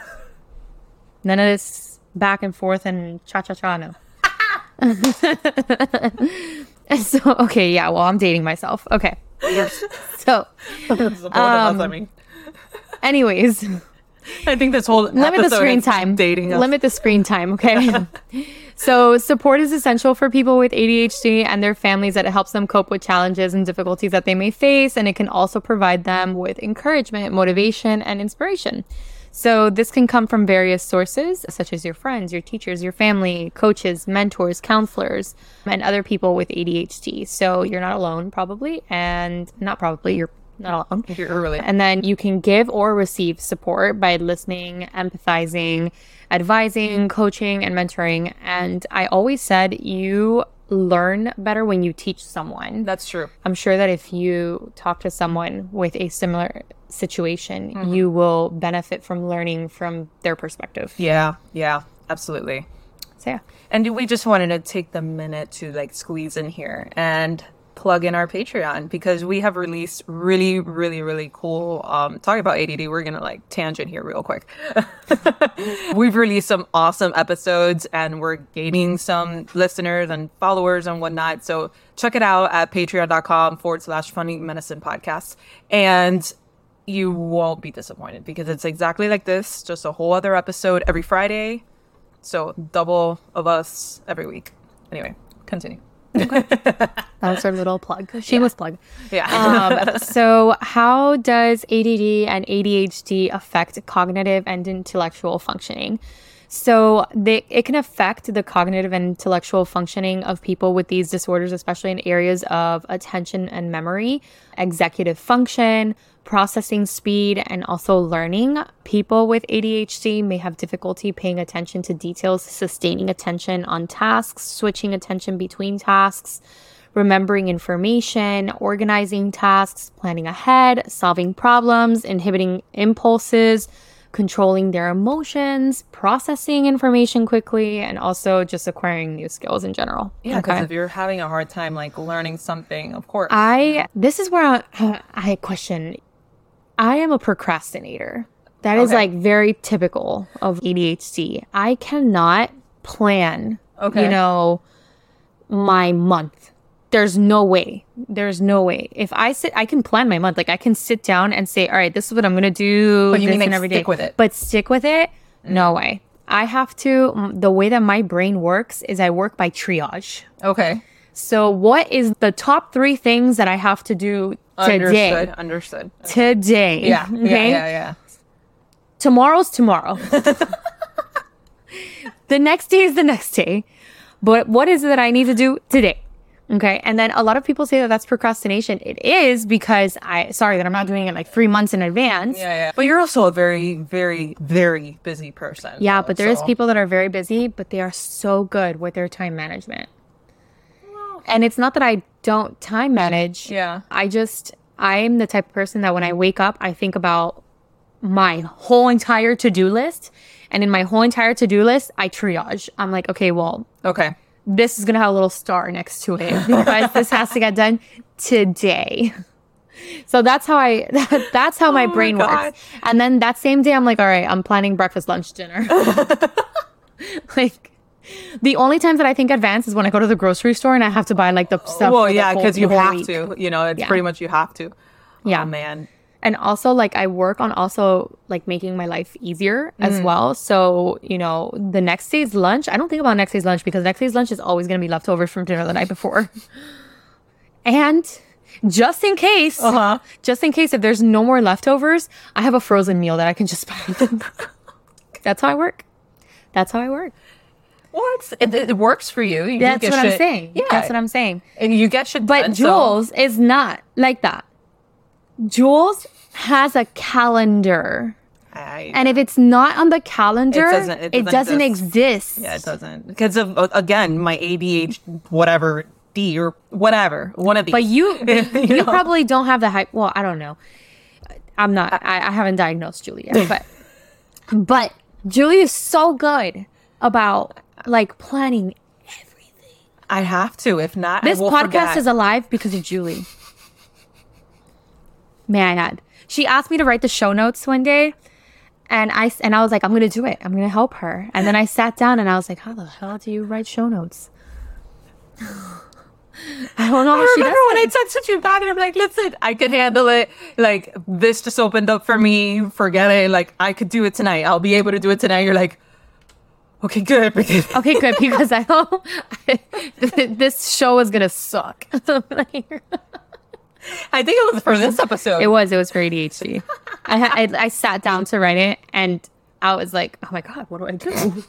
None of this back and forth and cha cha cha. No. And so okay, yeah. Well, I'm dating myself. Okay. So, That's the point of Um, I anyways, I think this whole limit the screen is time. Dating us. Limit the screen time. Okay. so, support is essential for people with ADHD and their families that it helps them cope with challenges and difficulties that they may face, and it can also provide them with encouragement, motivation, and inspiration. So, this can come from various sources, such as your friends, your teachers, your family, coaches, mentors, counselors, and other people with ADHD. So, you're not alone, probably, and not probably, you're not alone. You're really And then you can give or receive support by listening, empathizing, advising, coaching, and mentoring. And I always said you learn better when you teach someone. that's true. I'm sure that if you talk to someone with a similar situation, mm-hmm. you will benefit from learning from their perspective. Yeah, yeah, absolutely. So, yeah. And we just wanted to take the minute to like squeeze in here and plug in our Patreon because we have released really, really, really cool. Um, talking about ADD, we're gonna like tangent here real quick. We've released some awesome episodes and we're gaining some listeners and followers and whatnot. So check it out at patreon.com forward slash funny medicine podcast. And you won't be disappointed because it's exactly like this, just a whole other episode every Friday. So double of us every week. Anyway, continue. That was our little plug. Shameless plug. Yeah. Um, so, how does ADD and ADHD affect cognitive and intellectual functioning? So, they, it can affect the cognitive and intellectual functioning of people with these disorders, especially in areas of attention and memory, executive function, processing speed, and also learning. People with ADHD may have difficulty paying attention to details, sustaining attention on tasks, switching attention between tasks remembering information, organizing tasks, planning ahead, solving problems, inhibiting impulses, controlling their emotions, processing information quickly, and also just acquiring new skills in general. yeah, because if you're having a hard time like learning something, of course. I this is where I, I question. I am a procrastinator. That is Okay. like very typical of ADHD. I cannot plan. Okay. You know, my month. There's no way. There's no way. If I sit, I can plan my month. Like I can sit down and say, all right, this is what I'm gonna do. But you this mean, like, every stick day." with it? But stick with it? No way. I have to. mm, The way that my brain works is I work by triage. okay. So, what is the top three things that I have to do today? Understood. Understood. Today. Yeah. Yeah. Yeah. Yeah. Tomorrow's tomorrow. the next day is the next day. But what is it that I need to do today? Okay. And then a lot of people say that that's procrastination. It is because I, sorry that I'm not doing it like three months in advance. Yeah. Yeah. But you're also a very, very, very busy person. Yeah, though, but there is so- people that are very busy, but they are so good with their time management. And it's not that I don't time manage. Yeah. I just I'm the type of person that when I wake up, I think about my whole entire to-do list. And in my whole entire to-do list, I triage. I'm like, okay, well, Okay. This is gonna have a little star next to it because this has to get done today. So that's how I that's how my Oh my brain God. works. And then that same day I'm like, all right, I'm planning breakfast, lunch, dinner. like the only times that I think advance is when I go to the grocery store and I have to buy like the stuff. Well, yeah, because you have week. to. You know, it's Yeah. pretty much you have to. Oh, yeah. Oh, man. And also like I work on also like making my life easier as Mm. well. So, you know, the next day's lunch, I don't think about next day's lunch because next day's lunch is always gonna be leftovers from dinner the night before. and just in case, Uh-huh. just in case if there's no more leftovers, I have a frozen meal that I can just buy. That's how I work. That's how I work. Well, it, it works for you. you That's get what I'm saying. Yeah. That's what I'm saying. And you get shit But done, so- Jules is not like that. Jules has a calendar. I, And if it's not on the calendar, It it doesn't- doesn't, it doesn't exist. yeah, it doesn't. Because of, uh, again, my ADHD, whatever, D or whatever, one of these. But you, you, know? probably don't have the hype. Well, I don't know. I'm not. I, I haven't diagnosed Julie yet, but but Julie is so good about like planning everything. I have to. If not, This podcast forget. is alive because of Julie. May I add? She asked me to write the show notes one day, and I and I was like, I'm gonna do it. I'm gonna help her. And then I sat down and I was like, How the hell do you write show notes? I don't know I she remember when I texted you back and I'm like, listen, I can handle it. Like, this just opened up for me. Forget it. Like, I could do it tonight. I'll be able to do it tonight. You're like, okay, good. Because Okay, good because I know this show is gonna suck. Like, I think it was for this episode. it was. It was for ADHD. I, I I sat down to write it, and I was like, "Oh my god, what do I do?"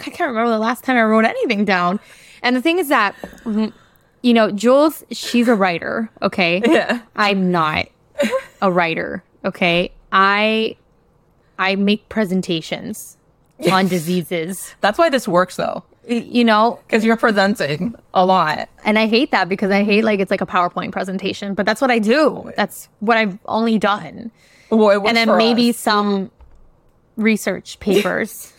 I can't remember the last time I wrote anything down. And the thing is that, you know, Jules, she's a writer. Okay, Yeah. I'm not. a writer. Okay, I I make presentations on diseases. That's why this works though, You know, because you're presenting a lot. and I hate that because I hate like it's like a PowerPoint presentation, but that's what I do. That's what I've only done. Well, and then maybe us. some research papers.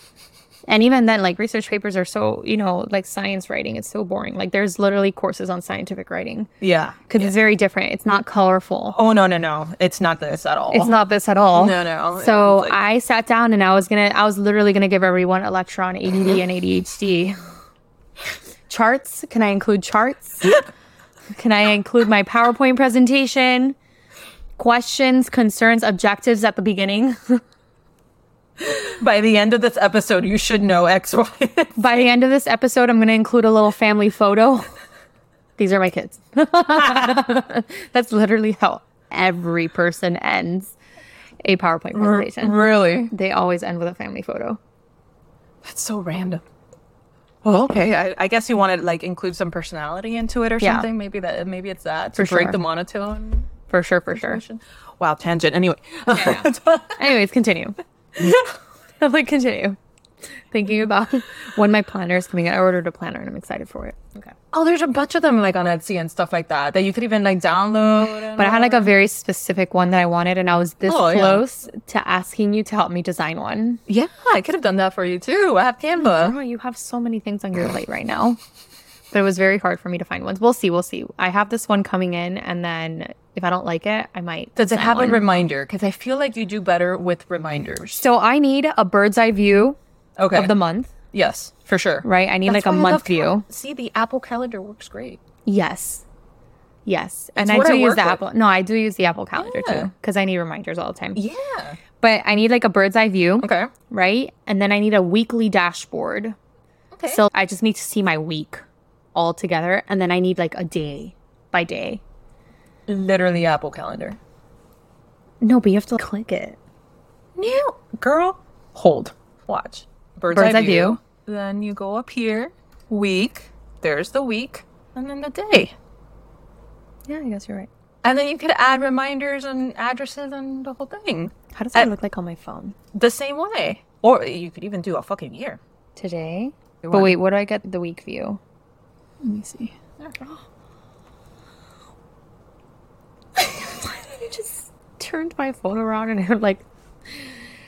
And even then, like research papers are so, you know, like science writing, it's so boring. Like there's literally courses on scientific writing yeah. because it's very different. It's not colorful. Oh no no no! It's not this at all. It's not this at all. No, no. So like- I sat down and I was gonna, I was literally gonna give everyone a lecture on ADD and ADHD. Charts? Can I include charts? Can I include my PowerPoint presentation? Questions, concerns, objectives at the beginning. By the end of this episode, you should know X Y. By the end of this episode, I'm going to include a little family photo. These are my kids. That's literally how every person ends a PowerPoint presentation. really? They always end with a family photo. That's so random. Well, okay. I, I guess you want to like include some personality into it or Yeah. something. Maybe that maybe it's that to For break sure. the monotone. For sure, for sure. Wow, tangent. Anyway, Anyways, continue. I'm like, continue. Thinking about when my planner is coming out. I ordered a planner and I'm excited for it. Okay. oh, there's a bunch of them like on Etsy and stuff like that that you could even like download. But I had like a very specific one that I wanted, and I was this Oh, yeah. close to asking you to help me design one. yeah, I could have done that for you too. I have Canva. You have so many things on your plate right now. But it was very hard for me to find ones. We'll see. We'll see. I have this one coming in, and then if I don't like it, I might. Does it have one. a reminder? Because I feel like you do better with reminders. so I need a bird's eye view Okay. of the month, yes, for sure. right? I need That's like a month love cal- view. See, the Apple Calendar works great. Yes. Yes. And I do I use the with. Apple. No, I do use the Apple Calendar Yeah. too because I need reminders all the time. Yeah. But I need like a bird's eye view, Okay. right? And then I need a weekly dashboard. Okay. So I just need to see my week all together. And then I need like a day by day. Literally Apple Calendar. No, but you have to click it. No, girl. Hold. Watch. Bird's, Bird's eye view. view. Then you go up here. Week. There's the week. And then the day. Yeah, I guess you're right. And then you could add reminders and addresses and the whole thing. How does that Uh, look like on my phone? The same way. Or you could even do a fucking year. Today? But wait, what do I get the week view? Let me see. I just turned my phone around and I'm like,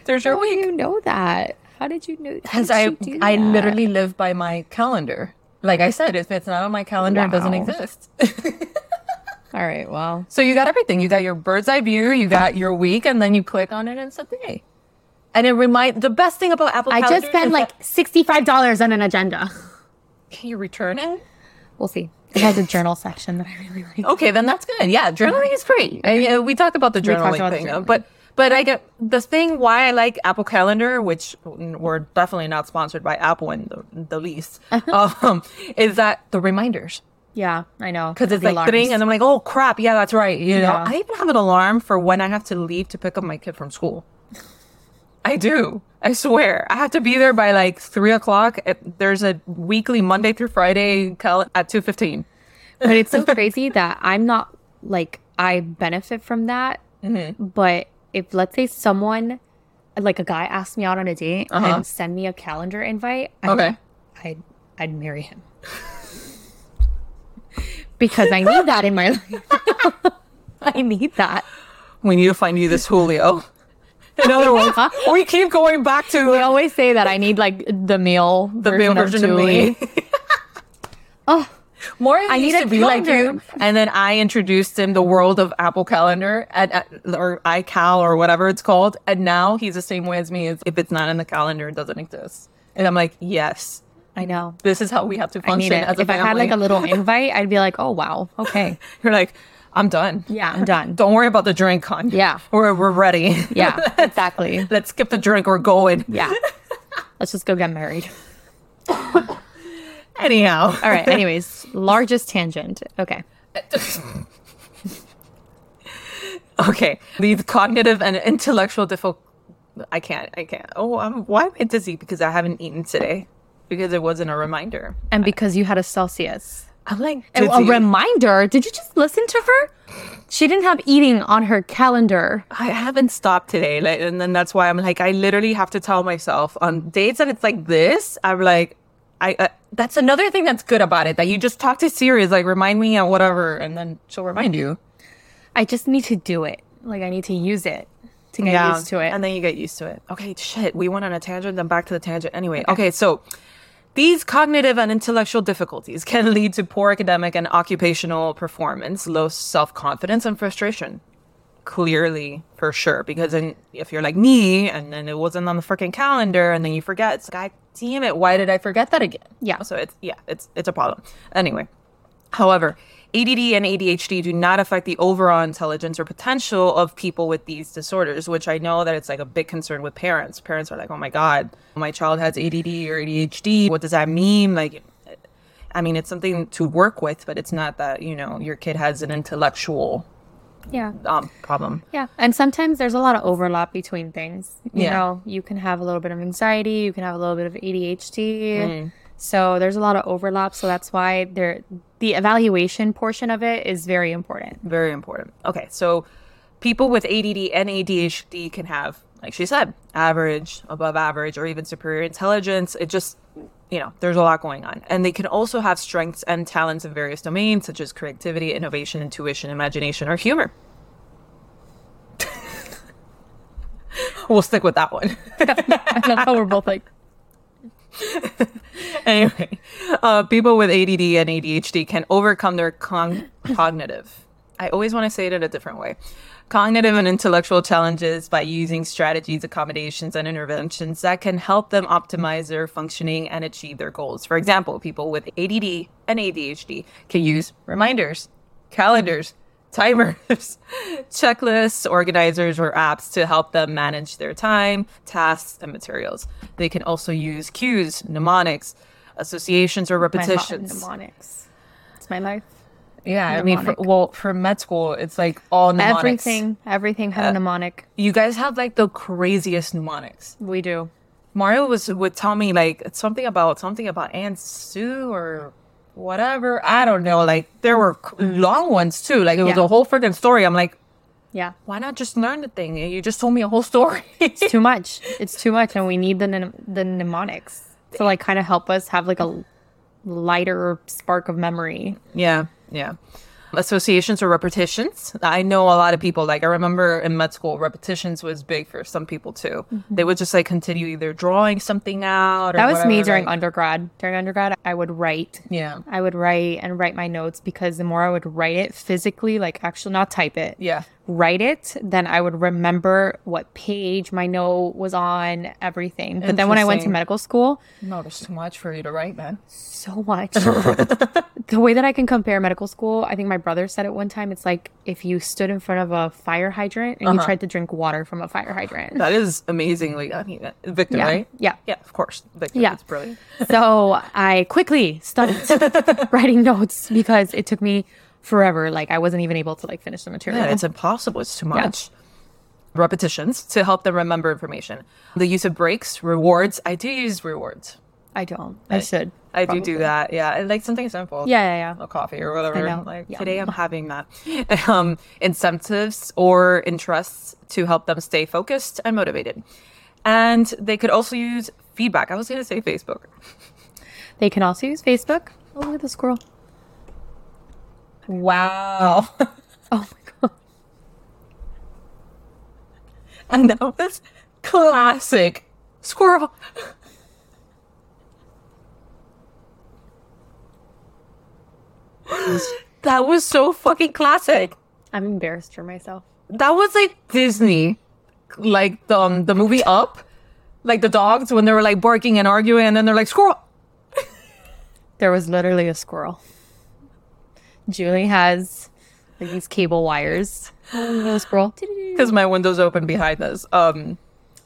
There's your way how week. you know that? How did you know? Because I I that? literally live by my calendar. Like I said, if it's not on my calendar, it doesn't exist. All right, well, so you got everything. You got your bird's eye view, you got your week, and then you click on it and it's a day. And it remind the best thing about Apple I just spent like sixty-five dollars on an agenda. can you return it? We'll see. It has a journal section that I really like. Okay, then that's good. Yeah, journaling is great. I, uh, we talked about the journaling about thing, uh, journaling. but but I get the thing why I like Apple Calendar, which we're definitely not sponsored by Apple in the, the least, um, is that the reminders Yeah, I know. because it's The like thing, alarms. and I'm like, oh crap, yeah, that's right. You know, Yeah. I even have an alarm for when I have to leave to pick up my kid from school. I do. I swear. I have to be there by like three o'clock. There's a weekly Monday through Friday cal- at two fifteen. but it's so crazy that I'm not like I benefit from that. Mm-hmm. But if let's say someone, like a guy, asked me out on a date Uh-huh. and send me a calendar invite, I, Okay. I'd I'd marry him because I need that in my life. I need that. We need to find you this Julio. In other words, we keep going back to. We always say that I need like the male the male version of me. Oh, More I I need to be like you, and then I introduced him the world of Apple Calendar at, at or iCal or whatever it's called, and now he's the same way as me. Is if it's not in the calendar, it doesn't exist. And I'm like, yes, I know. this is how we have to function it. as a If I had like a little invite, I'd be like, oh wow, okay, You're like, I'm done. yeah, I'm done. Don't worry about the drink, hon. Yeah. we're we're ready. Yeah, exactly. Let's skip the drink. We're going. Yeah. Let's just go get married. Anyhow. All right. Anyways, largest tangent. Okay. Okay, these cognitive and intellectual difficult. I can't. I can't. Oh, I'm, why am I dizzy? Because I haven't eaten today. Because it wasn't a reminder. And because you had a Celsius. I'm like, A, did a you- reminder. Did you just listen to her? She didn't have eating on her calendar. I haven't stopped today. Like, and then that's why I'm like, I literally have to tell myself on dates that it's like this. I'm like, I. Uh, that's another thing that's good about it that you just talk to Siri. Is like, remind me and whatever, and then she'll remind you. I just need to do it. Like I need to use it to get used to it. And then you get used to it. Okay, shit. We went on a tangent, then back to the tangent. Anyway, okay, so these cognitive and intellectual difficulties can lead to poor academic and occupational performance, low self confidence, and frustration. Clearly, for sure. Because then if you're like me and then it wasn't on the freaking calendar and then you forget, it's like, God damn it, why did I forget that again? Yeah. So it's, yeah, it's, it's a problem. Anyway, However, ADD and ADHD do not affect the overall intelligence or potential of people with these disorders, which I know that it's like a big concern with parents. Parents are like, oh my God, my child has ADD or ADHD. What does that mean? Like, I mean, it's something to work with, but it's not that, you know, your kid has an intellectual yeah. um, problem. Yeah. And sometimes there's a lot of overlap between things. You Yeah. know, you can have a little bit of anxiety, you can have a little bit of ADHD. Mm. So there's a lot of overlap. So that's why there the evaluation portion of it is very important. Very important. Okay, so people with ADD and ADHD can have, like she said, average, above average, or even superior intelligence. It just, you know, there's a lot going on. And they can also have strengths and talents in various domains, such as creativity, innovation, intuition, imagination, or humor. we'll stick with that one. I love how we're both like, anyway, uh, people with ADD and ADHD can overcome their con- cognitive. I always want to say it in a different way. Cognitive and intellectual challenges by using strategies, accommodations, and interventions that can help them optimize their functioning and achieve their goals. For example, people with ADD and ADHD can use reminders, calendars, timers, checklists, organizers, or apps to help them manage their time, tasks, and materials. They can also use cues, mnemonics, associations, or my repetitions. mnemonics. It's my life. Yeah, I mean, for, well, for med school, it's like all mnemonics. Everything, everything Uh, had a mnemonic. You guys have like the craziest mnemonics. We do. Mario was would tell me like something about something about Aunt Sue or whatever. I don't know. Like there were long ones too. Like it was Yeah. a whole freaking story. I'm like, Yeah. why not just learn the thing? You just told me a whole story. It's too much. It's too much. And we need the, mnem- the mnemonics to like kind of help us have like a lighter spark of memory. Yeah, yeah. Associations or repetitions. I know a lot of people, like, I remember in med school, repetitions was big for some people too. Mm-hmm. They would just like continue either drawing something out or That was me during like- undergrad. During undergrad, I would write. Yeah. I would write and write my notes because the more I would write it physically, like actually not type it, Yeah. Write it, then I would remember what page my note was on, everything. But then when I went to medical school, No, there's too much for you to write, man. so much. the way that I can compare medical school, I think my brother said it one time. It's like if you stood in front of a fire hydrant and you Uh-huh. tried to drink water from a fire hydrant. That is amazingly. I mean, Victor, Yeah. right? Yeah. Yeah, of course. Victor, Yeah. It's brilliant. so I quickly started writing notes because it took me forever. Like I wasn't even able to like finish the material. Yeah, it's impossible. It's too much. Repetitions to help them remember information. The use of breaks, rewards. I do use rewards. I don't. I, should. I do probably. do that. Yeah, and like something simple. Yeah, yeah, yeah. a coffee or whatever. Like Yeah. today, I'm having that. Um, incentives or interests to help them stay focused and motivated. And they could also use feedback. I was going to say Facebook. They can also use Facebook. Oh, look at the squirrel. Wow. Oh my god. and that was classic squirrel. that was so fucking classic. I'm embarrassed for myself. That was like Disney, like the um, the movie Up, like the dogs when they were like barking and arguing, and then they're like squirrel. There was literally a squirrel. Julie has like these cable wires. Oh, squirrel. Because my window's open behind us. Um.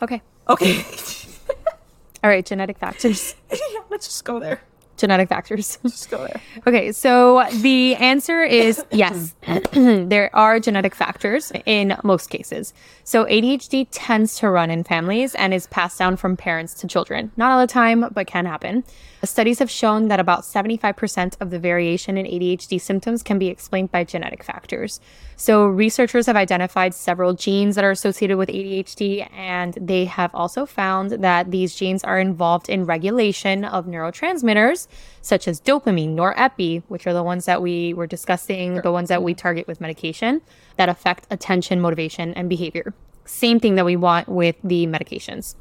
Okay. Okay. All right. Genetic factors. yeah, let's just go there. Genetic factors. Just go there. Okay, so the answer is yes. there are genetic factors in most cases. So ADHD tends to run in families and is passed down from parents to children. Not all the time, but can happen. Studies have shown that about 75% of the variation in ADHD symptoms can be explained by genetic factors. So, researchers have identified several genes that are associated with ADHD, and they have also found that these genes are involved in regulation of neurotransmitters such as dopamine, norepi, which are the ones that we were discussing, the ones that we target with medication that affect attention, motivation, and behavior. Same thing that we want with the medications.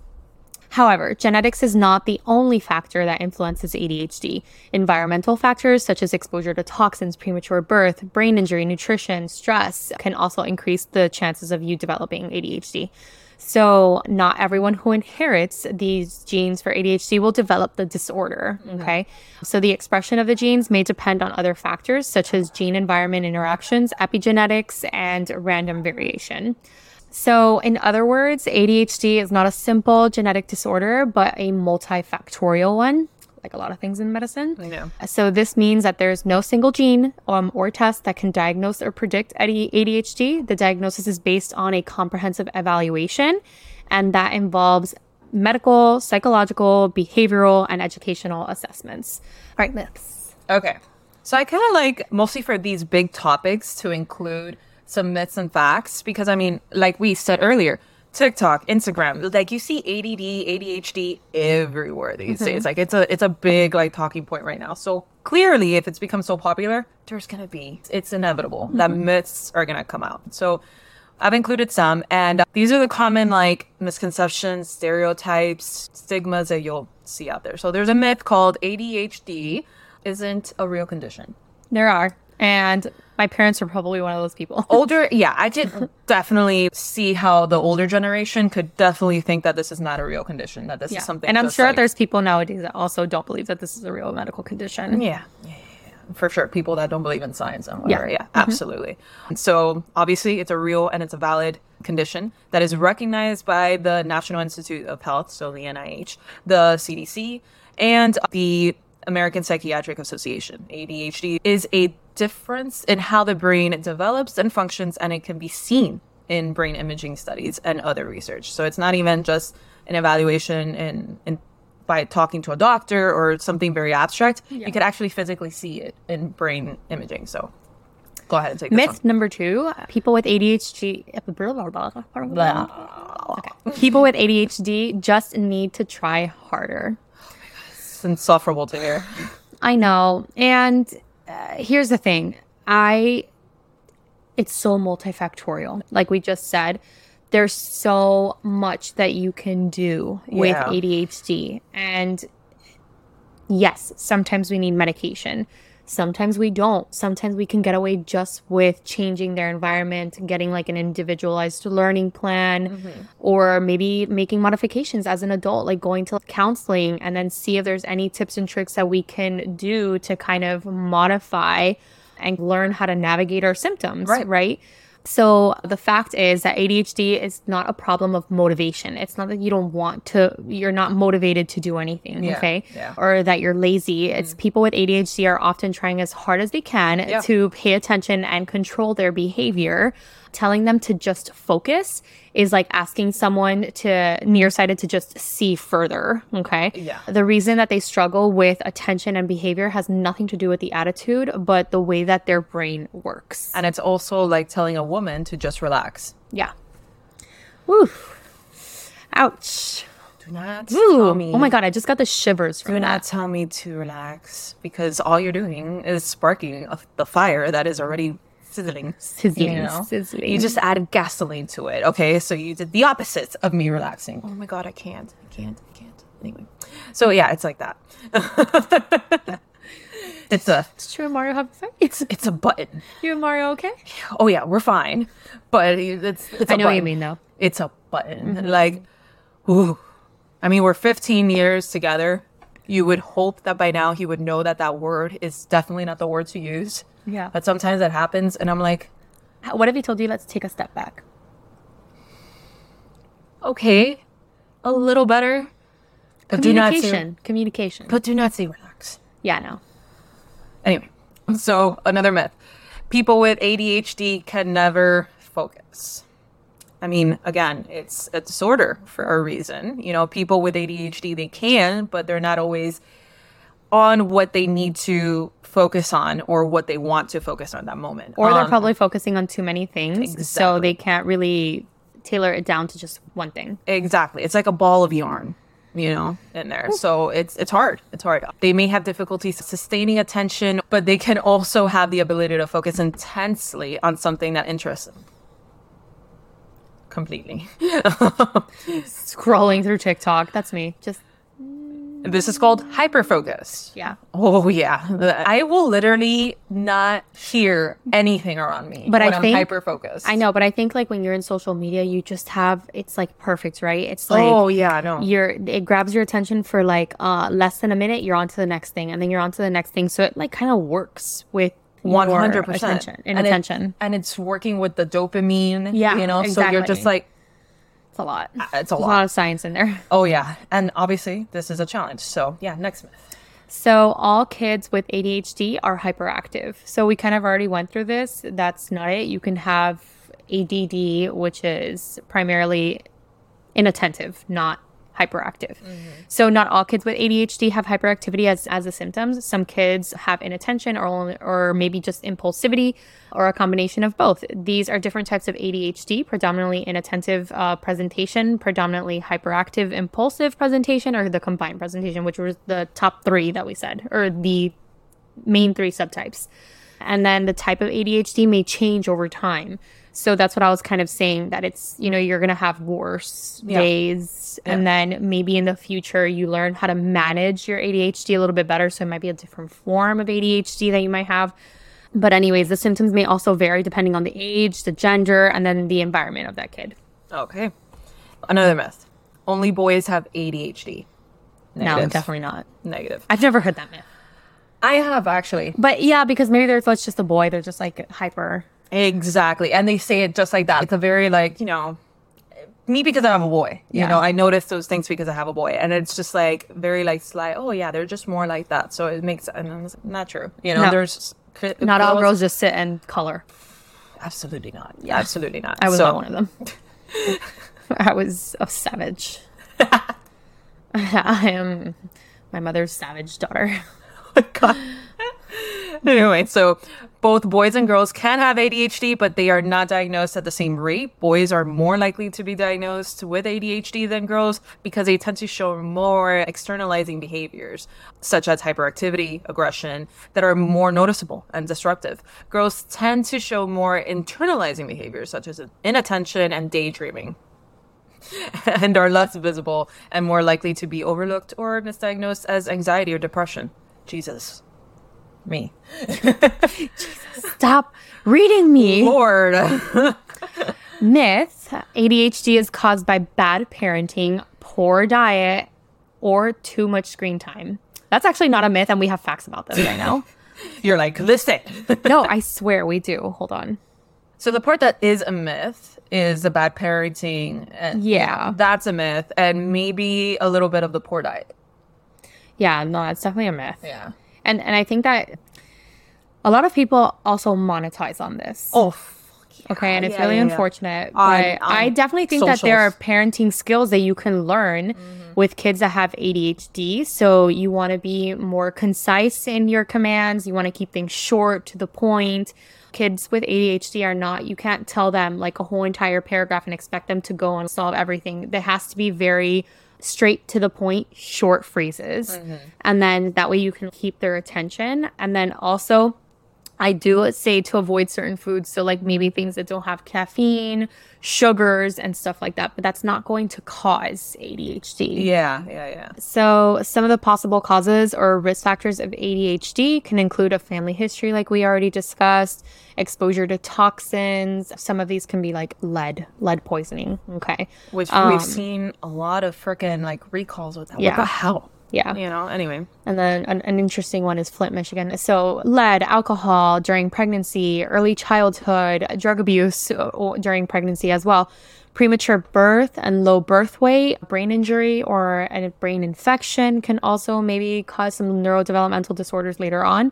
However, genetics is not the only factor that influences ADHD. Environmental factors such as exposure to toxins, premature birth, brain injury, nutrition, stress can also increase the chances of you developing ADHD. So, not everyone who inherits these genes for ADHD will develop the disorder. Mm-hmm. Okay. So, the expression of the genes may depend on other factors such as gene environment interactions, epigenetics, and random variation. So, in other words, ADHD is not a simple genetic disorder, but a multifactorial one, like a lot of things in medicine. I know. So, this means that there's no single gene um, or test that can diagnose or predict ADHD. The diagnosis is based on a comprehensive evaluation, and that involves medical, psychological, behavioral, and educational assessments. All right, myths. Okay. So I kind of like mostly for these big topics to include some myths and facts because I mean, like we said earlier, TikTok, Instagram, like you see ADD, ADHD everywhere these days. Like it's a it's a big like talking point right now. So clearly, if it's become so popular, there's gonna be it's inevitable that myths are gonna come out. So I've included some, and uh, these are the common like misconceptions, stereotypes, stigmas that you'll see out there. So there's a myth called ADHD isn't a real condition. There are. And my parents are probably one of those people. Older, yeah, I did definitely see how the older generation could definitely think that this is not a real condition, that this is something. and I'm sure like- there's people nowadays that also don't believe that this is a real medical condition. Yeah, yeah, yeah, yeah. for sure. People that don't believe in science and whatever. Yeah. Yeah, absolutely. So obviously, it's a real and it's a valid condition that is recognized by the National Institute of Health, so the NIH, the CDC, and the American Psychiatric Association. ADHD is a difference in how the brain develops and functions, and it can be seen in brain imaging studies and other research. So it's not even just an evaluation in, in by talking to a doctor or something very abstract. You could actually physically see it in brain imaging. So go ahead and take this Myth number two people with ADHD. Okay. People with ADHD just need to try harder. Insufferable to hear. I know. And uh, here's the thing I, it's so multifactorial. Like we just said, there's so much that you can do with Yeah. ADHD. And yes, sometimes we need medication. Sometimes we don't. Sometimes we can get away just with changing their environment, getting like an individualized learning plan, mm-hmm. or maybe making modifications as an adult, like going to counseling and then see if there's any tips and tricks that we can do to kind of modify and learn how to navigate our symptoms. Right. Right. So the fact is that ADHD is not a problem of motivation. It's not that you don't want to, you're not motivated to do anything, Yeah, okay? yeah. Or that you're lazy. It's mm. people with ADHD are often trying as hard as they can Yeah. to pay attention and control their behavior. Telling them to just focus is like asking someone to nearsighted to just see further, okay? Yeah. The reason that they struggle with attention and behavior has nothing to do with the attitude, but the way that their brain works. And it's also like telling a woman to just relax. Yeah. Woo. Ouch. Do not Ooh. tell me. Oh my god, I just got the shivers from Do that. not tell me to relax because all you're doing is sparking the fire that is already sizzling. Sizzling, You, know? sizzling. you just added gasoline to it. Okay, so you did the opposite of me relaxing. Oh my god, I can't. I can't. I can't. Anyway, so yeah, it's like that. it's a It's true, Mario have a fight. it's it's a button. You and Mario okay? Oh yeah, we're fine, but it's it's. I know what you mean though. It's a button. Mm-hmm. Like, ooh. I mean, we're 15 years together. You would hope that by now he would know that that word is definitely not the word to use. Yeah. But sometimes that happens, and I'm like, What if he told you let's take a step back? okay, a little better. But do not say, Communication. Communication. but do not say relax. Yeah, no. Anyway, so another myth: people with ADHD can never focus. I mean, again, it's a disorder for a reason. You know, people with ADHD they can, but they're not always on what they need to focus on or what they want to focus on at that moment. Or they're Um, probably focusing on too many things, so they can't really tailor it down to just one thing. Exactly. It's like a ball of yarn, you know, in there. So it's it's hard. It's hard. They may have difficulty sustaining attention, but they can also have the ability to focus intensely on something that interests them. Completely. Scrolling through TikTok, that's me. Just This is called hyperfocus. yeah. Oh yeah. I will literally not hear anything around me. But I when I'm think- hyper focused. I know, but I think like when you're in social media, you just have it's like perfect, right? It's like oh yeah, I know. you're it grabs your attention for like uh less than a minute, you're on to the next thing, and then you're on to the next thing. So it like kind of works with hundred percent attention and, attention. and it's working with the dopamine. Yeah, you know. So you're just like, it's a lot. Uh, it's a There's a lot. lot of science in there. Oh yeah, and obviously this is a challenge. So yeah, next myth. So all kids with ADHD are hyperactive. So we kind of already went through this. That's not it. You can have ADD, which is primarily inattentive, not hyperactive. So not all kids with ADHD have hyperactivity as as the symptoms. Some kids have inattention or or maybe just impulsivity or a combination of both. These are different types of ADHD, predominantly inattentive uh, presentation, predominantly hyperactive impulsive presentation, or the combined presentation, which was the top three that we said, or the main three subtypes. And then the type of ADHD may change over time. So that's what I was kind of saying that it's, you know, you're going to have worse Yeah. days. And then maybe in the future, you learn how to manage your ADHD a little bit better. So it might be a different form of ADHD that you might have. But, anyways, the symptoms may also vary depending on the age, the gender, and then the environment of that kid. Okay. Another myth. Only boys have ADHD. No, definitely not. Negative. I've never heard that myth. I have actually. But yeah, because maybe there's it's just a boy. They're just like hyper. Exactly. And they say it just like that. It's a very like, you know, me because I have a boy. You Yeah. know, I notice those things because I have a boy. And it's just like very like sly, oh yeah, they're just more like that. So it makes and I'm not true. You know, No. there's Not all girls just sit and color. Absolutely not. Yeah. Absolutely not. I was so, not one of them. I was a savage. I am my mother's savage daughter. Oh God. anyway, so both boys and girls can have ADHD, but they are not diagnosed at the same rate. Boys are more likely to be diagnosed with ADHD than girls because they tend to show more externalizing behaviors, such as hyperactivity, aggression, that are more noticeable and disruptive. Girls tend to show more internalizing behaviors, such as inattention and daydreaming. and are less visible and more likely to be overlooked or misdiagnosed as anxiety or depression. Jesus. Me. Stop reading me. Lord. Myth ADHD is caused by bad parenting, poor diet, or too much screen time. That's actually not a myth, and we have facts about this right now. You're like, listen. no, I swear we do. Hold on. so the part that is a myth is the bad parenting. And Yeah. That's a myth. And maybe a little bit of the poor diet. Yeah, no, that's definitely a myth. Yeah. And and I think that a lot of people also monetize on this. Oh, yeah. Okay, and it's Yeah, really yeah, unfortunate. But I definitely think that there are parenting skills that you can learn Mm-hmm. with kids that have ADHD. So you want to be more concise in your commands. You want to keep things short to the point. Kids with ADHD are not, you can't tell them like a whole entire paragraph and expect them to go and solve everything. That has to be very straight to the point, short phrases. Mm-hmm. And then that way you can keep their attention. And then also, I do say to avoid certain foods. So, like maybe things that don't have caffeine, sugars, and stuff like that. But that's not going to cause ADHD. Yeah, yeah, yeah. So, some of the possible causes or risk factors of ADHD can include a family history, like we already discussed, exposure to toxins. Some of these can be like lead, lead poisoning. Okay. Which Um, we've seen a lot of freaking like recalls with that. Yeah. What the hell? Yeah. You know, anyway. And then an, an interesting one is Flint, Michigan. So, lead, alcohol during pregnancy, early childhood, drug abuse uh, during pregnancy as well, premature birth and low birth weight, brain injury or a brain infection can also maybe cause some neurodevelopmental disorders later on.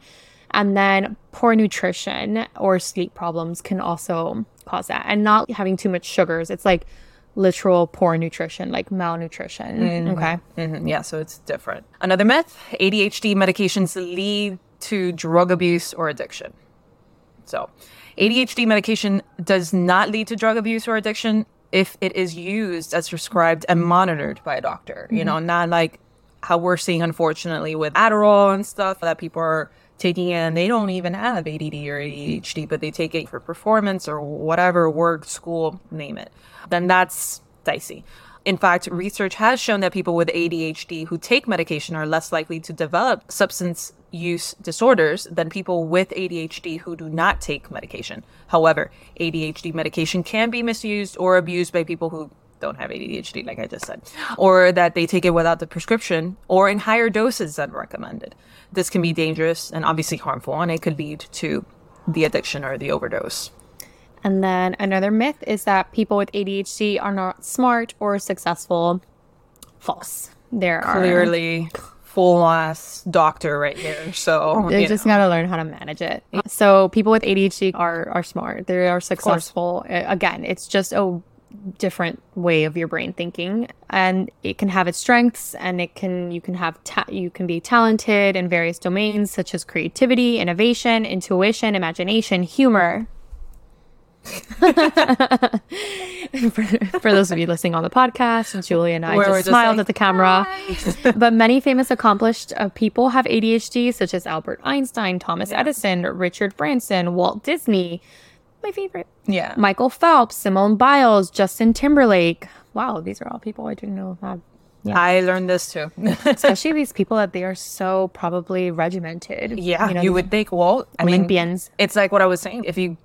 And then poor nutrition or sleep problems can also cause that. And not having too much sugars. It's like literal poor nutrition, like malnutrition. Okay. Mhm, Yeah, so it's different. Another myth ADHD medications lead to drug abuse or addiction. So, ADHD medication does not lead to drug abuse or addiction if it is used as prescribed and monitored by a doctor. You know, not like how we're seeing, unfortunately, with Adderall and stuff that people are taking in. They don't even have ADD or ADHD, but they take it for performance or whatever, work, school, name it. Then that's dicey. In fact, research has shown that people with ADHD who take medication are less likely to develop substance use disorders than people with ADHD who do not take medication. However, ADHD medication can be misused or abused by people who don't have ADHD, like I just said, or that they take it without the prescription or in higher doses than recommended. This can be dangerous and obviously harmful, and it could lead to the addiction or the overdose. And then another myth is that people with ADHD are not smart or successful. False. There are Clearly, full ass doctor right here. So They just know. gotta learn how to manage it. So people with ADHD are are smart. They are successful. Again, it's just a different way of your brain thinking, and it can have its strengths, and it can you can have ta- you can be talented in various domains such as creativity, innovation, intuition, imagination, humor. For, for those of you listening on the podcast, and Julie and I Where we're just just smiled like, at the camera. but many famous accomplished uh, people have ADHD, such as Albert Einstein, Thomas Edison, Richard Branson, Walt Disney. My favorite. yeah. Michael Phelps, Simone Biles, Justin Timberlake. Wow, these are all people I didn't know have. I learned this too. Especially these people that they are so probably regimented. yeah, you, know, these would think, well, I mean, Olympians. it's like what I was saying. If you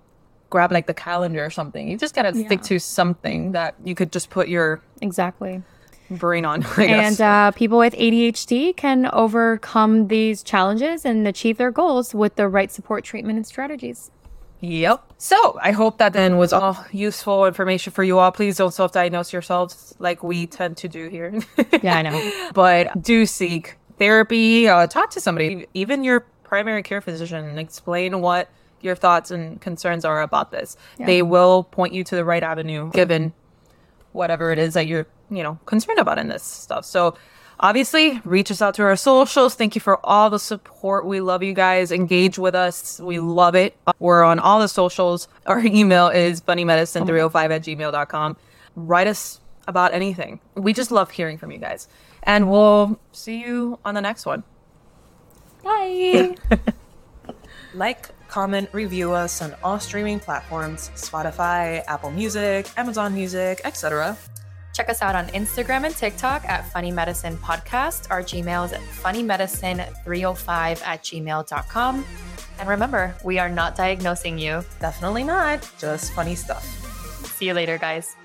grab like the calendar or something, you just gotta stick to something that you could just put your Exactly. brain on. I guess. And uh, people with ADHD can overcome these challenges and achieve their goals with the right support, treatment, and strategies. Yep. So I hope that then was all useful information for you all. Please don't self-diagnose yourselves like we tend to do here. Yeah, I know. but do seek therapy. Uh, talk to somebody, even your primary care physician, and explain what your thoughts and concerns are about this. They will point you to the right avenue, given whatever it is that you're, you know, concerned about in this stuff. So obviously reach us out to our socials. Thank you for all the support. We love you guys. Engage with us. We love it. We're on all the socials. Our email is funnymedicine305 at gmail.com. Write us about anything. We just love hearing from you guys. And we'll see you on the next one. Bye. Like, comment, review us on all streaming platforms Spotify, Apple Music, Amazon Music, etc. Check us out on Instagram and TikTok at Funny Medicine Podcast. Our Gmail is at funnymedicine305 at gmail.com. And remember, we are not diagnosing you. Definitely not, just funny stuff. See you later, guys.